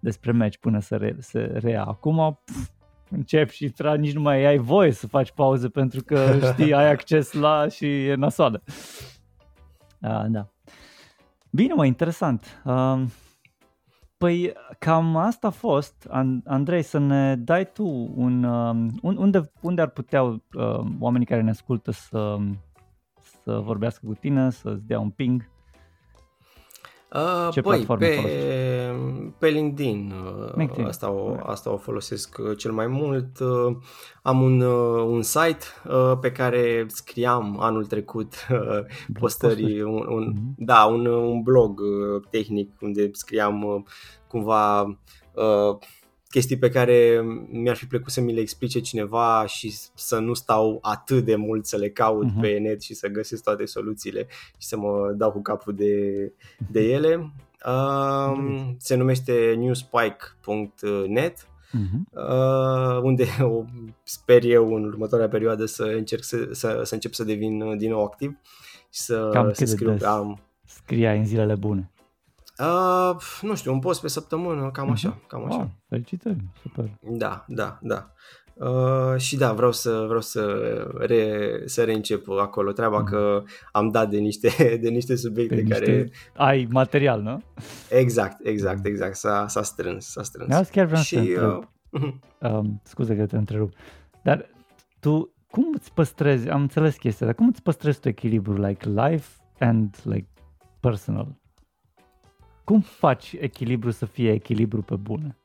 despre meci până să re, se rea. Acum pf, încep și tra, nici nu mai ai voie să faci pauze pentru că știi, ai acces la și e nasoală. A, da. Bine, mă, interesant. Um, Păi cam asta a fost, An- Andrei, să ne dai tu un, um, un unde, unde ar putea uh, oamenii care ne ascultă să, să vorbească cu tine, să-ți dea un ping. Uh, Ce băi, platforme pe, folosești? pe LinkedIn, uh, LinkedIn, Asta, o, alright. asta o folosesc uh, cel mai mult. Uh, Am un, uh, un site uh, pe care scriam anul trecut uh, postări, un, un, Mhm. da, un, un blog uh, tehnic unde scriam uh, cumva uh, chestii pe care mi-ar fi plăcut să mi le explice cineva și să nu stau atât de mult să le caut Mhm. pe net și să găsesc toate soluțiile și să mă dau cu capul de, de ele. Um, se numește newspike.net Mhm. uh, unde o, sper eu în următoarea perioadă să încerc să, să, să încep să devin uh, din nou activ și să, Cam să cât de scriu. des? Am, Scriai în zilele bune. Uh, nu știu, un post pe săptămână, cam așa, cam așa. Wow, felicitări, super. Da, da, da. Uh, și da, vreau să vreau să, re, să reîncep acolo treaba Mhm. că am dat de niște, de niște subiecte Pe care... niște... Ai material, nu? Exact, exact, exact, s-a, s-a strâns, s-a strâns. Da, chiar vreau și, să te întreb. uh, Um, scuze că te întrerup. Dar tu cum îți păstrezi, am înțeles chestia, dar cum îți păstrezi tu echilibru, like life and like personal? Cum faci echilibru să fie echilibru pe bune?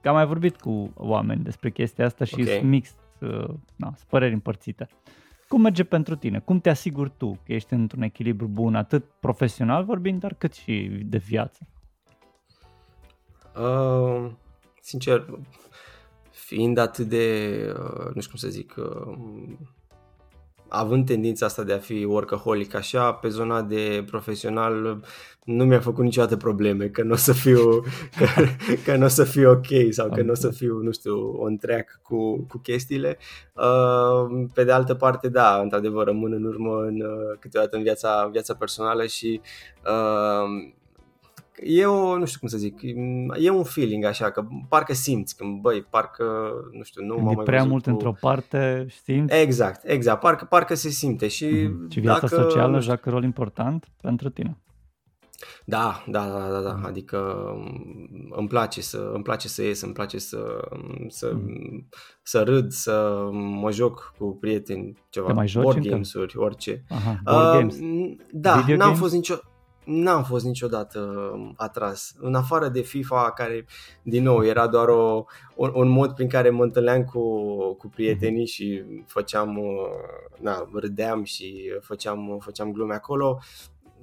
Că am mai vorbit cu oameni despre chestia asta și Ok. sunt mix, uh, na, sunt păreri împărțite. Cum merge pentru tine? Cum te asiguri tu că ești într-un echilibru bun, atât profesional vorbind, dar cât și de viață? Uh, sincer, fiind atât de, uh, nu știu cum să zic, uh, având tendința asta de a fi workaholic așa, pe zona de profesional nu mi-a făcut niciodată probleme că nu o să fiu că, că nu o să fiu ok sau că nu o să fiu, nu știu, on track cu, cu chestiile. Uh, pe de altă parte, da, într-adevăr rămân în urmă în, uh, câteodată în viața, viața personală și uh, e o, nu știu cum să zic, e un feeling așa, că parcă simți, când băi, parcă, nu știu, nu m-am mai prea văzut mult cu... într-o parte, simți? Exact, exact, parcă, parcă se simte și mm-hmm. Și viața dacă, socială nu știu, joacă rol important pentru tine? Da, da, da, da, da. adică îmi place să îmi place să ies, îmi place să să, mm. să râd, să mă joc cu prieteni, ceva, Te mai joci board încă? games-uri, orice. Aha, board Uh, games. da, Video n-am games? fost nicio N-am fost niciodată atras. În afară de FIFA, care, din nou, era doar o, un, un mod prin care mă întâlneam cu, cu prietenii și făceam, uh, na, râdeam și făceam, făceam glume acolo.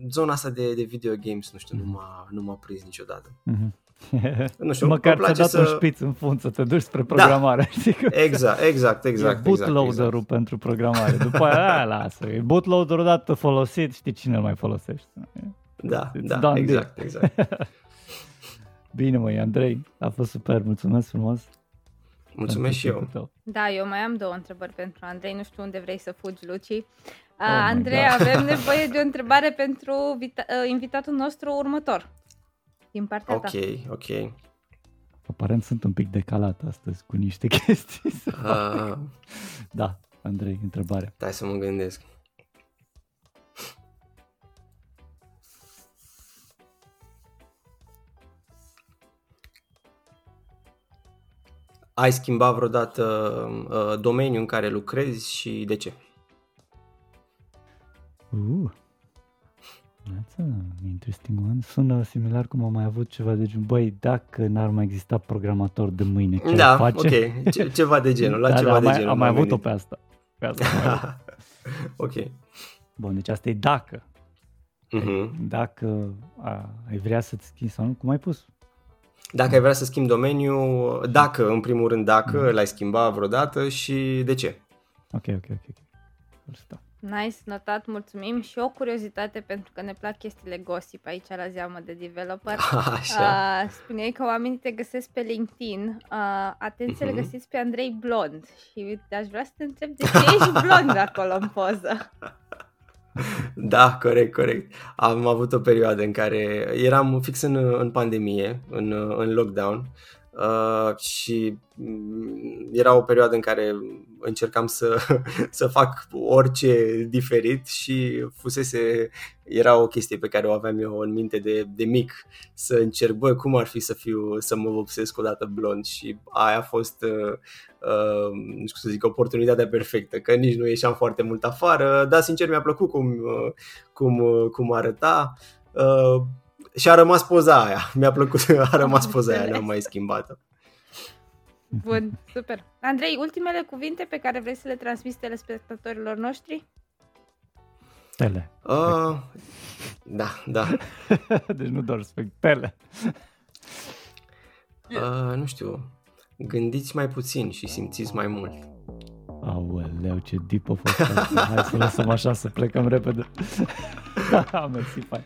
Zona asta de, de video games, nu știu, nu m-a, nu m-a prins niciodată. Mhm. Nu știu, Măcar îmi place ți-a dat să... un șpiț în fund să te duci spre programare. știi că Exact, exact, e exact. bootloader-ul exact, exact. pentru programare. După aia, aia lasă. E bootloader odată folosit, știi cine îl mai folosește. Da, It's da, done exact, exact. Bine măi, Andrei, a fost super, mulțumesc frumos. Mulțumesc și pentru eu. timpul tău. Da, eu mai am două întrebări pentru Andrei. Nu știu unde vrei să fugi, Luci. Uh, my Andrei, God. avem nevoie de o întrebare pentru vita- uh, invitatul nostru următor. Din partea Ok, ta. ok. Aparent sunt un pic decalat astăzi cu niște chestii. Uh, Da, Andrei, întrebare. Stai să mă gândesc. Ai schimbat vreodată uh, domeniul în care lucrezi și de ce? Uh, that's a interesting one. Sună similar cum am mai avut ceva de genul. Băi, dacă n-ar mai exista programator de mâine, ce da, ar face? ok, Ce, ceva de genul, la da, ceva da, am de mai, genul. am mai m-am avut-o gândit. pe asta. Pe asta am mai avut. ok. Bun, deci asta e dacă. Mhm. Dacă a, ai vrea să-ți schimbi sau nu, cum ai pus? Dacă ai vrea să schimbi domeniul, dacă, în primul rând, dacă l-ai schimbat vreodată și de ce? Ok, ok, ok. ok. Asta. Nice, notat, mulțumim. Și o curiozitate, pentru că ne plac chestiile gossip aici la zeamă de developer. Așa. Uh, spuneai că oamenii te găsesc pe LinkedIn. Uh, atenție, Mhm. uh-huh. găsiți pe Andrei Blond. Și aș vrea să te întreb de ce ești blond acolo în poză. Da, corect, corect. Am avut o perioadă în care eram fix în, în pandemie, în, în lockdown uh, și mm, era o perioadă în care încercam să, să fac orice diferit și fusese, era o chestie pe care o aveam eu în minte de, de mic, să încerc, bă, cum ar fi să fiu, să mă vopsesc odată blond? Și aia a fost uh, uh, nu știu să zic, oportunitatea perfectă, că nici nu ieșeam foarte mult afară, dar sincer mi-a plăcut cum, uh, cum, uh, cum arăta. Uh, și a rămas poza aia, mi-a plăcut, a rămas poza aia, n-am mai schimbat-o. Bun, super. Andrei, ultimele cuvinte pe care vrei să le transmiți telespectatorilor noștri? Tele. Uh, da, da. deci nu doar spec, tele. Uh, nu știu, gândiți mai puțin și simțiți mai mult. Aoleu, ce deep a fost asta. Hai să lăsăm așa, să plecăm repede. Mersi, pai.